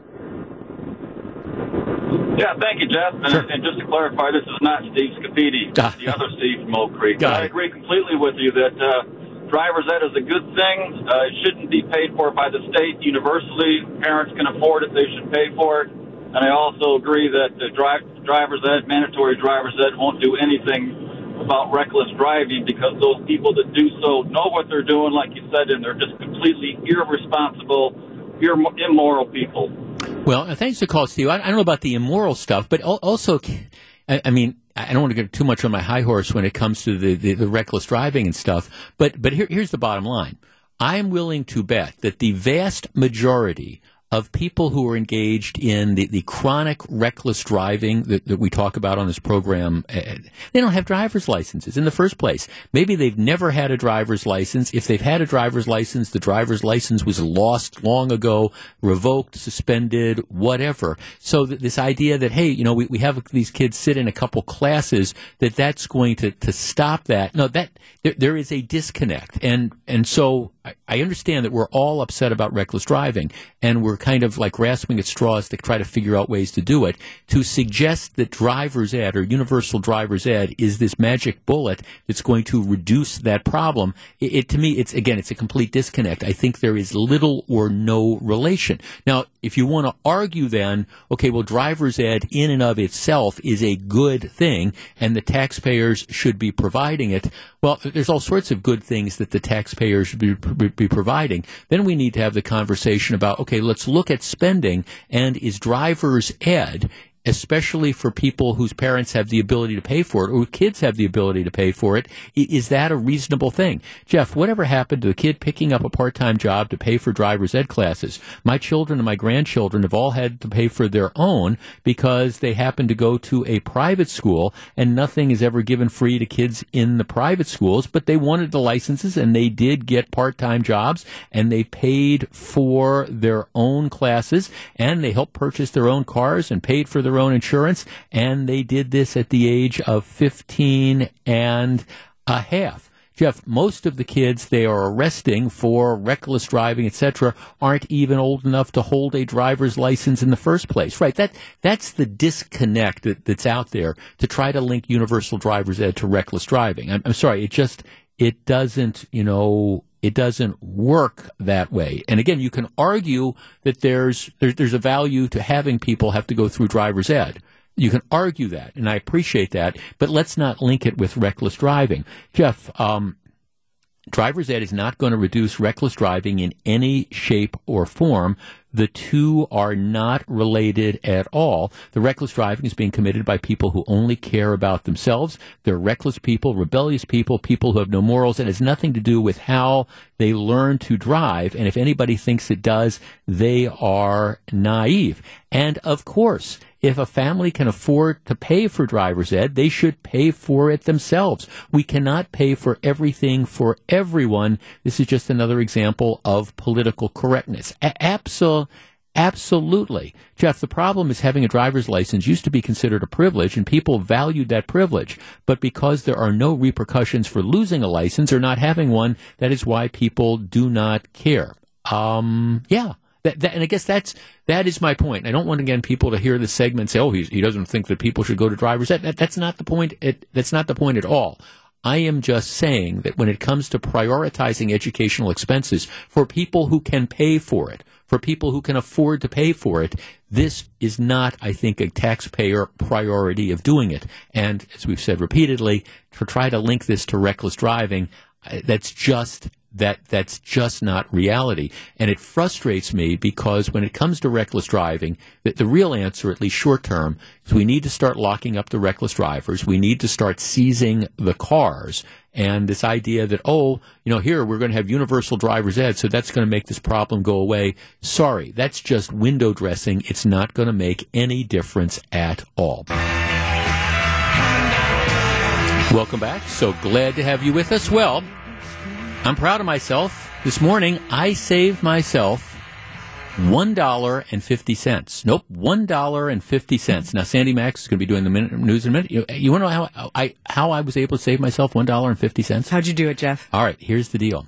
Yeah, thank you, Jeff. And, sure. and just to clarify, this is not Steve Scaffidi, ah. the other Steve from Oak Creek. I agree completely with you that uh, driver's ed is a good thing. Uh, it shouldn't be paid for by the state universally. Parents can afford it; they should pay for it. And I also agree that the drive, driver's ed, mandatory driver's ed, won't do anything about reckless driving because those people that do so know what they're doing, like you said, and they're just completely irresponsible, immoral people. Well, uh, thanks for the call, Steve. I, don't know about the immoral stuff, but also, I, mean, I don't want to get too much on my high horse when it comes to the, the, the reckless driving and stuff. But but here, here's the bottom line: I am willing to bet that the vast majority of people who are engaged in the, the chronic reckless driving that, that we talk about on this program. Uh, they don't have driver's licenses in the first place. Maybe they've never had a driver's license. If they've had a driver's license, the driver's license was lost long ago, revoked, suspended, whatever. So th- this idea that, hey, you know, we, we have these kids sit in a couple classes, that that's going to, to stop that. No, that there, there is a disconnect. And, and so I, understand that we're all upset about reckless driving and we're kind of like grasping at straws to try to figure out ways to do it. To suggest that driver's ed or universal driver's ed is this magic bullet that's going to reduce that problem, it, it to me, it's again, it's a complete disconnect. I think there is little or no relation. Now, if you want to argue then, okay, well, driver's ed in and of itself is a good thing and the taxpayers should be providing it. Well, there's all sorts of good things that the taxpayers should be, be providing. Then we need to have the conversation about, okay, let's look at spending and is driver's ed especially for people whose parents have the ability to pay for it or kids have the ability to pay for it, is that a reasonable thing? Jeff, whatever happened to the kid picking up a part-time job to pay for driver's ed classes? My children and my grandchildren have all had to pay for their own because they happen to go to a private school and nothing is ever given free to kids in the private schools, but they wanted the licenses and they did get part-time jobs and they paid for their own classes and they helped purchase their own cars and paid for their own insurance, and they did this at the age of 15 and a half. Jeff, most of the kids they are arresting for reckless driving, etc., aren't even old enough to hold a driver's license in the first place. Right? That that's the disconnect that, that's out there to try to link universal driver's ed to reckless driving. I'm, I'm sorry, it just it doesn't, you know, it doesn't work that way. And again, you can argue that there's, there's, there's a value to having people have to go through driver's ed. You can argue that, and I appreciate that, but let's not link it with reckless driving. Jeff, um, driver's ed is not going to reduce reckless driving in any shape or form. The two are not related at all. The reckless driving is being committed by people who only care about themselves. They're reckless people, rebellious people, people who have no morals, and it has nothing to do with how they learn to drive. And if anybody thinks it does, they are naive. And of course, if a family can afford to pay for driver's ed, they should pay for it themselves. We cannot pay for everything for everyone. This is just another example of political correctness. A- absolutely. Absolutely. Jeff, the problem is having a driver's license used to be considered a privilege and people valued that privilege. But because there are no repercussions for losing a license or not having one, that is why people do not care. Um, yeah. That, that, and I guess that's that is my point. I don't want again people to hear this segment and say, "Oh, he doesn't think that people should go to driver's ed." That, that's not the point. It, that's not the point at all. I am just saying that when it comes to prioritizing educational expenses for people who can pay for it, for people who can afford to pay for it, this is not, I think, a taxpayer priority of doing it. And as we've said repeatedly, to try to link this to reckless driving, that's just that that's just not reality. And it frustrates me because when it comes to reckless driving, the, the real answer, at least short term, is we need to start locking up the reckless drivers. We need to start seizing the cars. And this idea that, oh, you know, here we're going to have universal driver's ed, so that's going to make this problem go away. Sorry, that's just window dressing. It's not going to make any difference at all. Welcome back. So glad to have you with us. Well, I'm proud of myself. This morning, I saved myself $1.50. Nope, $1.50. Now, Sandy Maxx is going to be doing the minute, news in a minute. You, you want to know how I, how I was able to save myself $1.50? How'd you do it, Jeff? All right, here's the deal.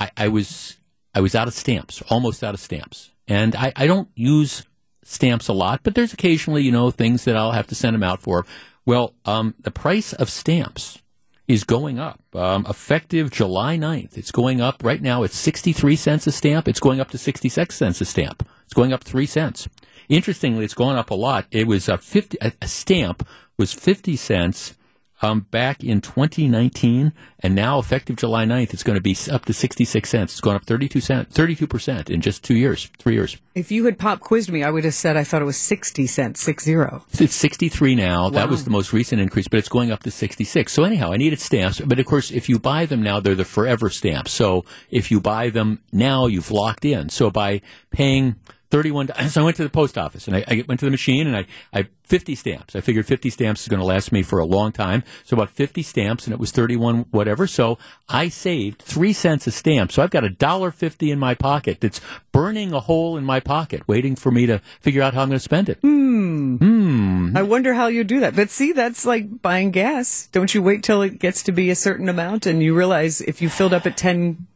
I, I was I was out of stamps, almost out of stamps. And I, I don't use stamps a lot, but there's occasionally, you know, things that I'll have to send them out for. Well, um, the price of stamps is going up. Um, effective July 9th, it's going up right now. It's 63 cents a stamp. It's going up to 66 cents a stamp. It's going up 3 cents. Interestingly, it's gone up a lot. It was a 50, a, a stamp was 50 cents um, back in 2019, and now effective July 9th, it's going to be up to 66 cents. It's gone up 32 cent, 32% in just two years, three years. If you had pop quizzed me, I would have said I thought it was 60 cents, six zero. It's 63 now. Wow. That was the most recent increase, but it's going up to 66. So anyhow, I needed stamps, but of course, if you buy them now, they're the forever stamps. So if you buy them now, you've locked in. So by paying 31. So I went to the post office and I, I went to the machine and I, I 50 stamps. I figured 50 stamps is going to last me for a long time. So about 50 stamps and it was 31 whatever. So I saved three cents a stamp. So I've got a dollar 50 in my pocket that's burning a hole in my pocket waiting for me to figure out how I'm going to spend it. Hmm. Hmm. I wonder how you do that. But see, that's like buying gas. Don't you wait till it gets to be a certain amount and you realize if you filled up at 10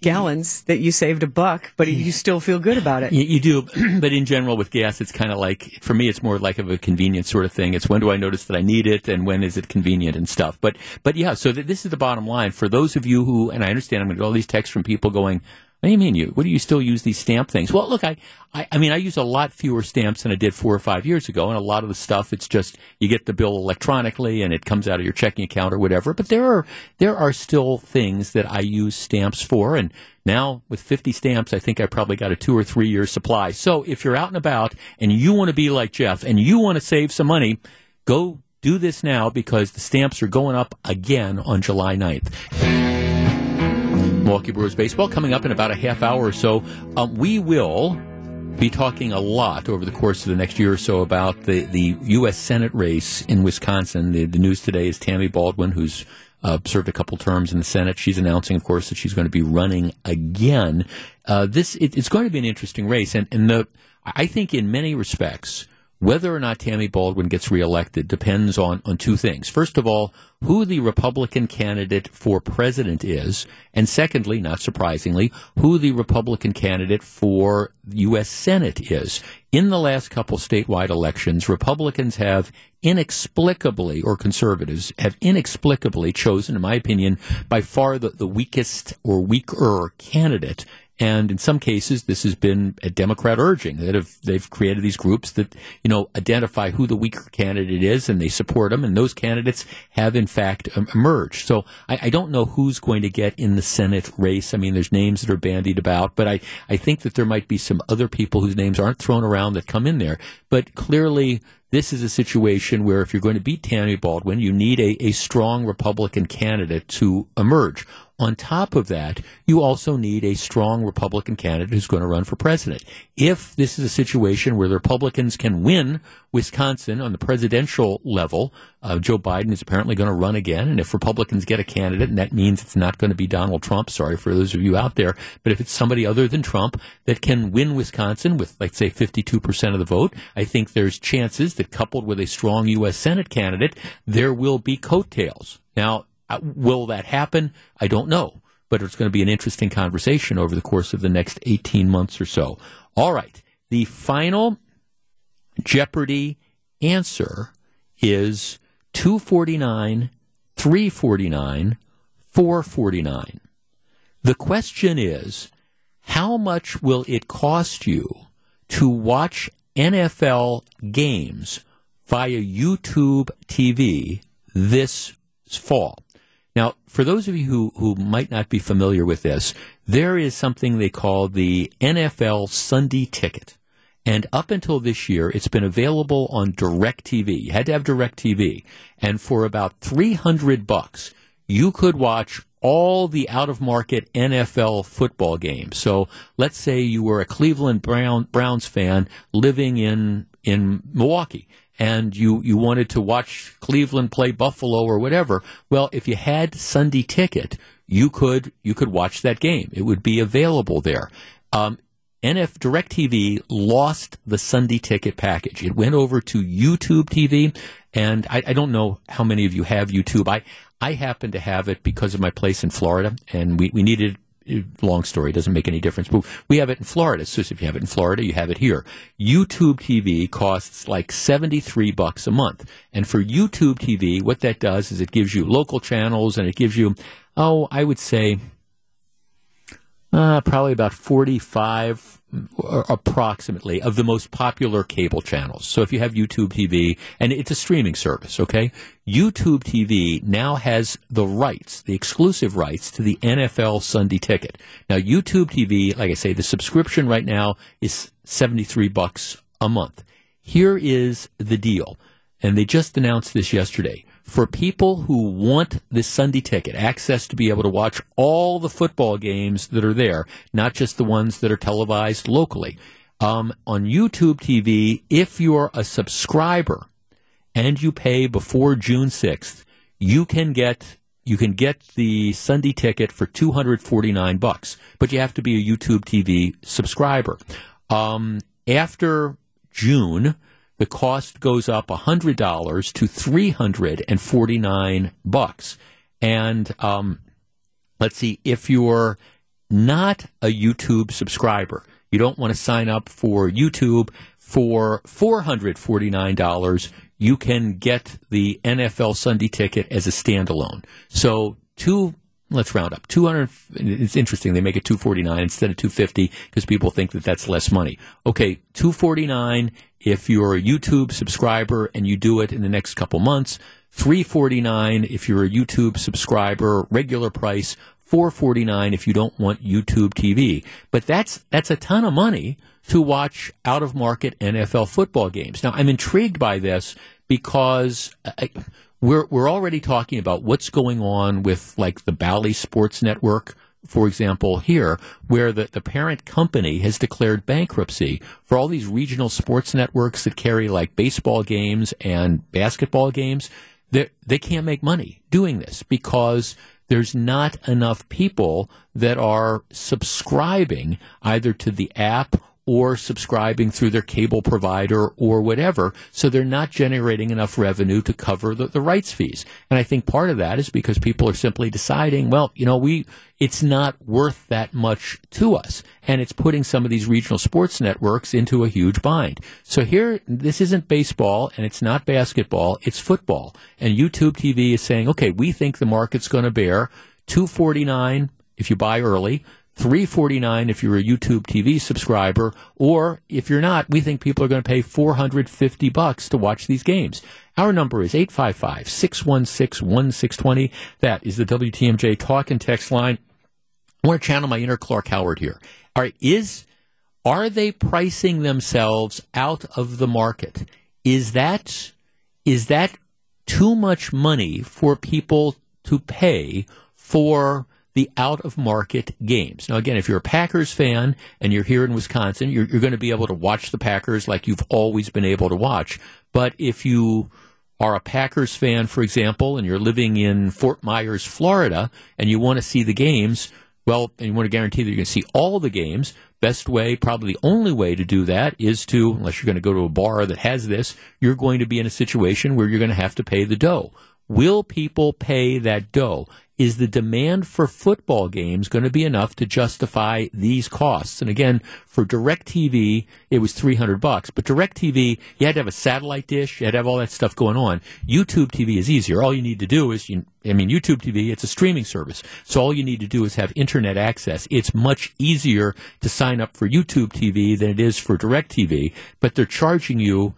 gallons that you saved a buck, but you still feel good about it. You, you do, but in general with gas, it's kind of like for me, it's more like of a convenience sort of thing. It's when do I notice that I need it, and when is it convenient and stuff. But but yeah, so th- this is the bottom line for those of you who, and I understand I'm going to get all these texts from people going. What do you mean you? What do you still use these stamp things? Well, look, I, I, I mean, I use a lot fewer stamps than I did four or five years ago, and a lot of the stuff it's just you get the bill electronically and it comes out of your checking account or whatever. But there are there are still things that I use stamps for, and now with 50 stamps, I think I probably got a two or three year supply. So if you're out and about and you want to be like Jeff and you want to save some money, go do this now because the stamps are going up again on July 9th. Milwaukee Brewers baseball coming up in about a half hour or so. Um, we will be talking a lot over the course of the next year or so about the, the U.S. Senate race in Wisconsin. The, the news today is Tammy Baldwin, who's uh, served a couple terms in the Senate. She's announcing, of course, that she's going to be running again. Uh, this it, it's going to be an interesting race, and, and the I think in many respects whether or not Tammy Baldwin gets reelected depends on, on two things. First of all, who the Republican candidate for president is, and secondly, not surprisingly, who the Republican candidate for U.S. Senate is. In the last couple statewide elections, Republicans have inexplicably, or conservatives have inexplicably chosen, in my opinion, by far the, the weakest or weaker candidate. And in some cases, this has been a Democrat urging that have they've created these groups that you know identify who the weaker candidate is, and they support them. And those candidates have in fact emerged. So I, I don't know who's going to get in the Senate race. I mean, there's names that are bandied about, but I I think that there might be some other people whose names aren't thrown around that come in there. But clearly, this is a situation where if you're going to beat Tammy Baldwin, you need a, a strong Republican candidate to emerge. On top of that, you also need a strong Republican candidate who's going to run for president. If this is a situation where the Republicans can win Wisconsin on the presidential level, uh, Joe Biden is apparently going to run again. And if Republicans get a candidate, and that means it's not going to be Donald Trump, sorry for those of you out there, but if it's somebody other than Trump that can win Wisconsin with, let's say, 52% of the vote, I think there's chances that coupled with a strong U.S. Senate candidate, there will be coattails. Now, Uh, will that happen? I don't know, but it's going to be an interesting conversation over the course of the next 18 months or so. All right. The final Jeopardy answer is 249, 349, 449. The question is, how much will it cost you to watch NFL games via YouTube TV this fall? Now, for those of you who, who might not be familiar with this, there is something they call the NFL Sunday Ticket. And up until this year, it's been available on DirecTV. You had to have DirecTV. And for about 300 bucks, you could watch all the out of market NFL football games. So let's say you were a Cleveland Brown, Browns fan living in, in Milwaukee and you, you wanted to watch Cleveland play Buffalo or whatever, well, if you had Sunday ticket, you could you could watch that game. It would be available there. Um, NF DirecTV lost the Sunday ticket package. It went over to YouTube TV, and I, I don't know how many of you have YouTube. I I happen to have it because of my place in Florida, and we, we needed long story, doesn't make any difference. But we have it in Florida. So if you have it in Florida, you have it here. YouTube TV costs like 73 bucks a month. And for YouTube TV, what that does is it gives you local channels and it gives you, oh, I would say, uh, probably about 45 approximately of the most popular cable channels. So if you have YouTube TV, and it's a streaming service, okay? YouTube TV now has the rights, the exclusive rights to the NFL Sunday ticket. Now YouTube TV, like I say, the subscription right now is 73 bucks a month. Here is the deal. And they just announced this yesterday for people who want the Sunday ticket, access to be able to watch all the football games that are there, not just the ones that are televised locally. Um, on YouTube TV, if you're a subscriber and you pay before June 6th, you can get you can get the Sunday ticket for 249 bucks, but you have to be a YouTube TV subscriber. Um, after June, the cost goes up $100 to 349 bucks. And um, let's see, if you're not a YouTube subscriber, you don't want to sign up for YouTube for $449, you can get the NFL Sunday ticket as a standalone. So two let's round up. 200 it's interesting they make it 249 instead of 250 because people think that that's less money. Okay 249 if you're a youtube subscriber and you do it in the next couple months 349 if you're a youtube subscriber regular price 449 if you don't want youtube tv but that's that's a ton of money to watch out of market nfl football games. Now i'm intrigued by this because I, we're we're already talking about what's going on with like the Bally Sports Network, for example, here, where the, the parent company has declared bankruptcy for all these regional sports networks that carry like baseball games and basketball games. They they can't make money doing this because there's not enough people that are subscribing either to the app or subscribing through their cable provider or whatever. So they're not generating enough revenue to cover the, the rights fees. And I think part of that is because people are simply deciding, well, you know, we, it's not worth that much to us. And it's putting some of these regional sports networks into a huge bind. So here, this isn't baseball and it's not basketball, it's football. And YouTube TV is saying, okay, we think the market's going to bear 249 if you buy early, 349 if you're a YouTube TV subscriber, or if you're not, we think people are going to pay 450 bucks to watch these games. Our number is 855-616-1620. That is the WTMJ talk and text line. I want to channel my inner Clark Howard here. All right, is are they pricing themselves out of the market? Is that is that too much money for people to pay for the out of market games. Now, again, if you're a Packers fan and you're here in Wisconsin, you're, you're going to be able to watch the Packers like you've always been able to watch. But if you are a Packers fan, for example, and you're living in Fort Myers, Florida, and you want to see the games, well, and you want to guarantee that you're going to see all the games, best way, probably the only way to do that is to, unless you're going to go to a bar that has this, you're going to be in a situation where you're going to have to pay the dough. Will people pay that dough? Is the demand for football games going to be enough to justify these costs? And again, for DirecTV, it was 300 bucks, but DirecTV, you had to have a satellite dish, you had to have all that stuff going on. YouTube TV is easier. All you need to do is, you, I mean, YouTube TV, it's a streaming service. So all you need to do is have internet access. It's much easier to sign up for YouTube TV than it is for DirecTV, but they're charging you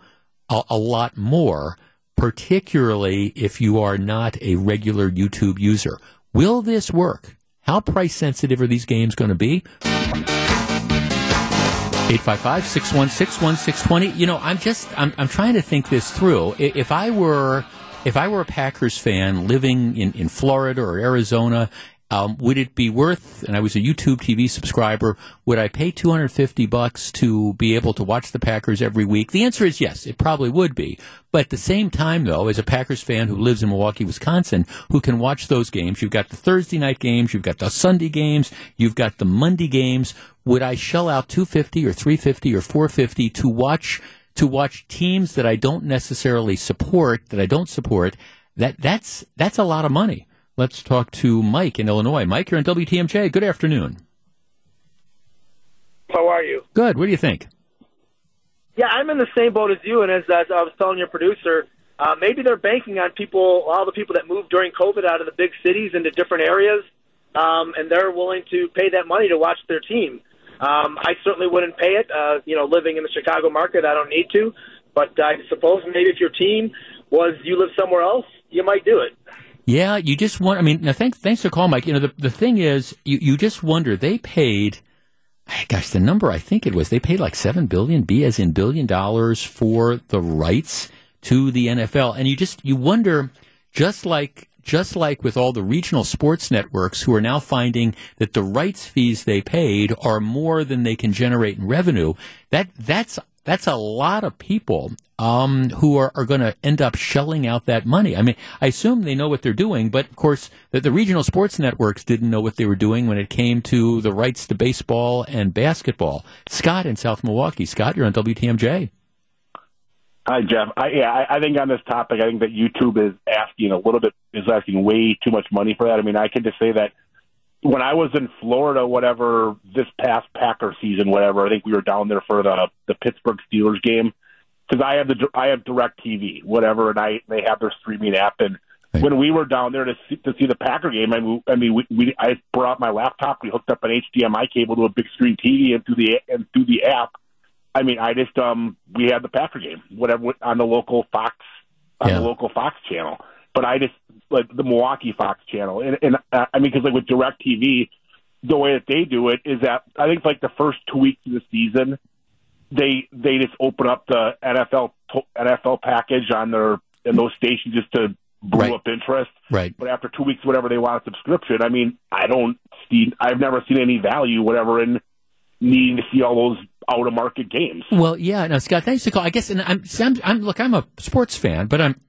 a, a lot more particularly if you are not a regular YouTube user. Will this work? How price sensitive are these games going to be? 855 616 1620. You know, I'm just, I'm, I'm trying to think this through. If I were, if I were a Packers fan living in, in Florida or Arizona um, would it be worth? And I was a YouTube TV subscriber. Would I pay 250 bucks to be able to watch the Packers every week? The answer is yes. It probably would be. But at the same time, though, as a Packers fan who lives in Milwaukee, Wisconsin, who can watch those games, you've got the Thursday night games, you've got the Sunday games, you've got the Monday games. Would I shell out 250 or 350 or 450 to watch to watch teams that I don't necessarily support, that I don't support? That that's that's a lot of money. Let's talk to Mike in Illinois. Mike, you're on WTMJ. Good afternoon. How are you? Good. What do you think? Yeah, I'm in the same boat as you, and as, as I was telling your producer, uh, maybe they're banking on people, all the people that moved during COVID out of the big cities into different areas, um, and they're willing to pay that money to watch their team. Um, I certainly wouldn't pay it. Uh, you know, living in the Chicago market, I don't need to. But I suppose maybe if your team was you live somewhere else, you might do it. Yeah, you just want. I mean, now thanks thanks for calling, Mike. You know, the the thing is, you you just wonder. They paid, gosh, the number I think it was they paid like seven billion, B as in billion dollars for the rights to the NFL, and you just you wonder, just like just like with all the regional sports networks who are now finding that the rights fees they paid are more than they can generate in revenue, that that's that's a lot of people um, who are, are going to end up shelling out that money. I mean, I assume they know what they're doing, but of course, the, the regional sports networks didn't know what they were doing when it came to the rights to baseball and basketball. Scott in South Milwaukee. Scott, you're on WTMJ. Hi, Jeff. I, yeah, I, I think on this topic, I think that YouTube is asking a little bit, is asking way too much money for that. I mean, I can just say that when I was in Florida, whatever this past Packer season, whatever, I think we were down there for the the Pittsburgh Steelers game because I have the I have DirecTV, whatever, and I they have their streaming app. And right. when we were down there to see, to see the Packer game, I mean, I mean, we, we I brought my laptop, we hooked up an HDMI cable to a big screen TV, and through the and through the app, I mean, I just um we had the Packer game, whatever on the local Fox on yeah. the local Fox channel. But I just like the Milwaukee Fox channel, and and uh, I mean, because like with DirecTV, the way that they do it is that I think like the first two weeks of the season, they they just open up the NFL NFL package on their in those stations just to brew right. up interest. Right. But after two weeks, whatever they want a subscription, I mean, I don't see. I've never seen any value, whatever, in needing to see all those out of market games. Well, yeah. No, Scott, thanks for call. I guess, and I'm, I'm, I'm look, I'm a sports fan, but I'm,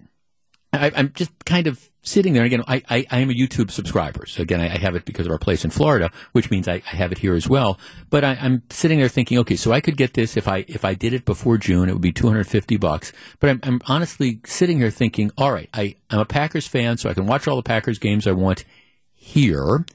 I, I'm just kind of sitting there again. I, I, I am a YouTube subscriber, so again, I, I, have it because of our place in Florida, which means I, I have it here as well. But I, am sitting there thinking, okay, so I could get this if I if I did it before June, it would be 250 bucks. But I'm, I'm honestly sitting here thinking, all right, I, I'm a Packers fan, so I can watch all the Packers games I want here.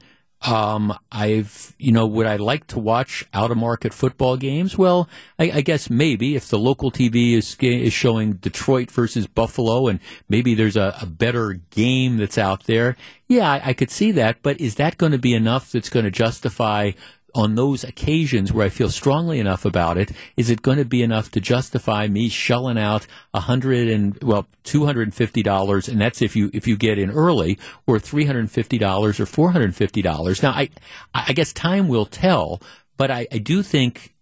Um, I've, you know, would I like to watch out of market football games? Well, I, I, guess maybe if the local TV is is showing Detroit versus Buffalo, and maybe there's a, a better game that's out there. Yeah, I, I could see that. But is that going to be enough that's going to justify on those occasions where I feel strongly enough about it, is it going to be enough to justify me shelling out a hundred and well two hundred and fifty dollars, and that's if you if you get in early, or three hundred and fifty dollars or four hundred and fifty dollars? Now, I I guess time will tell, but I, I do think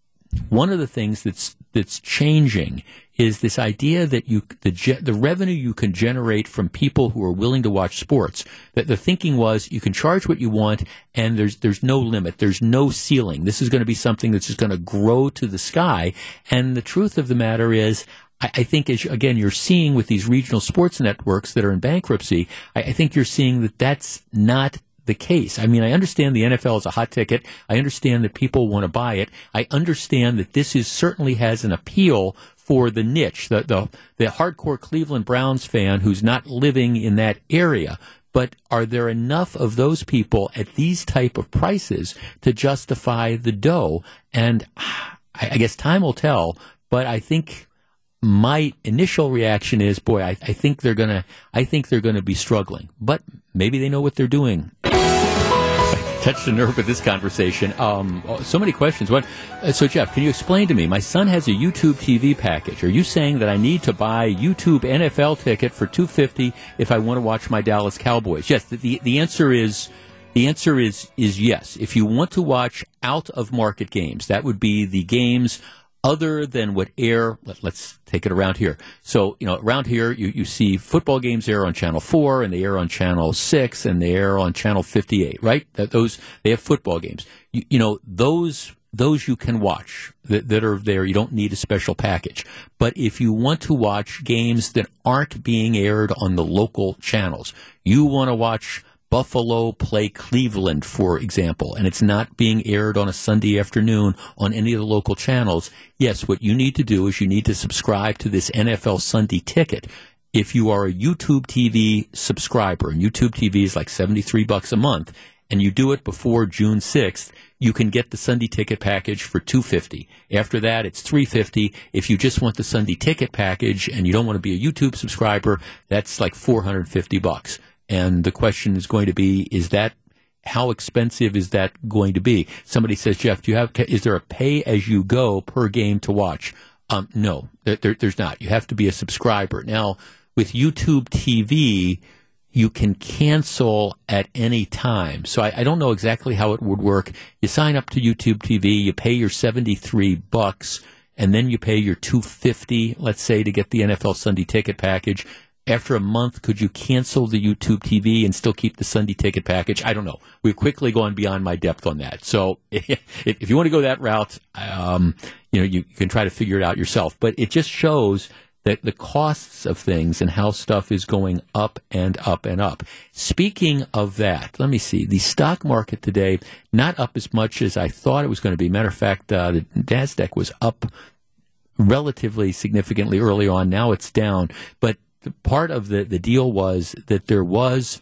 one of the things that's that's changing is this idea that you the the revenue you can generate from people who are willing to watch sports. That the thinking was you can charge what you want and there's there's no limit, there's no ceiling. This is going to be something that's just going to grow to the sky. And the truth of the matter is. I, think, as again, you're seeing with these regional sports networks that are in bankruptcy, I, I think you're seeing that that's not the case. I mean, I understand the NFL is a hot ticket. I understand that people want to buy it. I understand that this is certainly has an appeal for the niche, the, the, the hardcore Cleveland Browns fan who's not living in that area. But are there enough of those people at these type of prices to justify the dough? And ah, I, guess time will tell. But I think my initial reaction is, boy, I, I think they're gonna, I think they're gonna be struggling. But maybe they know what they're doing touched a nerve with this conversation. Um, so many questions. What? Uh, so, Jeff, can you explain to me? My son has a YouTube TV package. Are you saying that I need to buy YouTube NFL ticket for two fifty if I want to watch my Dallas Cowboys? Yes. The the answer is. The answer is is yes. If you want to watch out of market games, that would be the games other than what air, let, us take it around here. So, you know, around here, you, you see football games air on Channel 4 and they air on Channel 6 and they air on Channel 58, right? That those, they have football games. You, you know, those, those you can watch that, that are there. You don't need a special package. But if you want to watch games that aren't being aired on the local channels, you want to watch Buffalo play Cleveland, for example, and it's not being aired on a Sunday afternoon on any of the local channels, yes, what you need to do is you need to subscribe to this NFL Sunday ticket. If you are a YouTube TV subscriber, and YouTube TV is like 73 bucks a month, and you do it before June 6th, you can get the Sunday ticket package for 250. After that, it's 350. If you just want the Sunday ticket package and you don't want to be a YouTube subscriber, that's like 450 bucks. And the question is going to be, is that how expensive is that going to be? Somebody says, Jeff, do you have, is there a pay as you go per game to watch? Um, no, there, there's not. You have to be a subscriber. Now, with YouTube TV, you can cancel at any time. So I, I, don't know exactly how it would work. You sign up to YouTube TV, you pay your 73 bucks, and then you pay your 250, let's say, to get the NFL Sunday ticket package after a month, could you cancel the YouTube TV and still keep the Sunday ticket package? I don't know. We've quickly gone beyond my depth on that. So if, if you want to go that route, um, you know, you, can try to figure it out yourself. But it just shows that the costs of things and how stuff is going up and up and up. Speaking of that, let me see. The stock market today, not up as much as I thought it was going to be. Matter of fact, uh, the NASDAQ was up relatively significantly early on. Now it's down. But part of the, the deal was that there was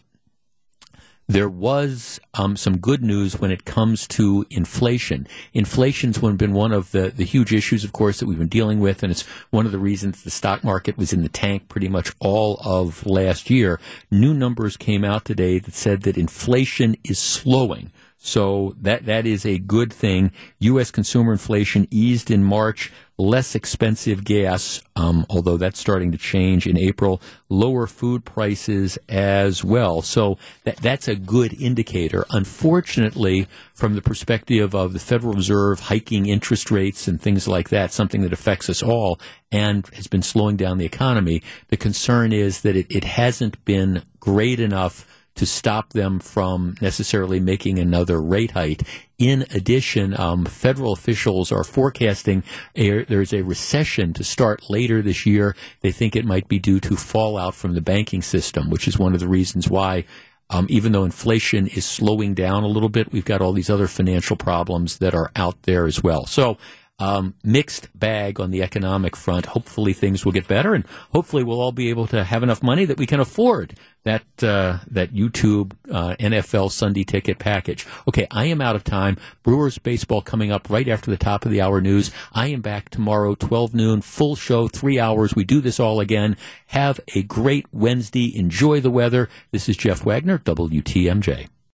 there was um, some good news when it comes to inflation. Inflation's been one of the, the huge issues, of course, that we've been dealing with, and it's one of the reasons the stock market was in the tank pretty much all of last year. New numbers came out today that said that inflation is slowing. So that that is a good thing. U.S. consumer inflation eased in March. Less expensive gas, um, although that's starting to change in April. Lower food prices as well. So that that's a good indicator. Unfortunately, from the perspective of the Federal Reserve hiking interest rates and things like that, something that affects us all and has been slowing down the economy. The concern is that it, it hasn't been great enough to stop them from necessarily making another rate hike. In addition, um, federal officials are forecasting a, there's a recession to start later this year. They think it might be due to fallout from the banking system, which is one of the reasons why um, even though inflation is slowing down a little bit, we've got all these other financial problems that are out there as well. So um, mixed bag on the economic front. Hopefully things will get better, and hopefully we'll all be able to have enough money that we can afford that uh, that YouTube uh, NFL Sunday ticket package. Okay, I am out of time. Brewers baseball coming up right after the top of the hour news. I am back tomorrow, 12 noon, full show, three hours. We do this all again. Have a great Wednesday. Enjoy the weather. This is Jeff Wagner, WTMJ.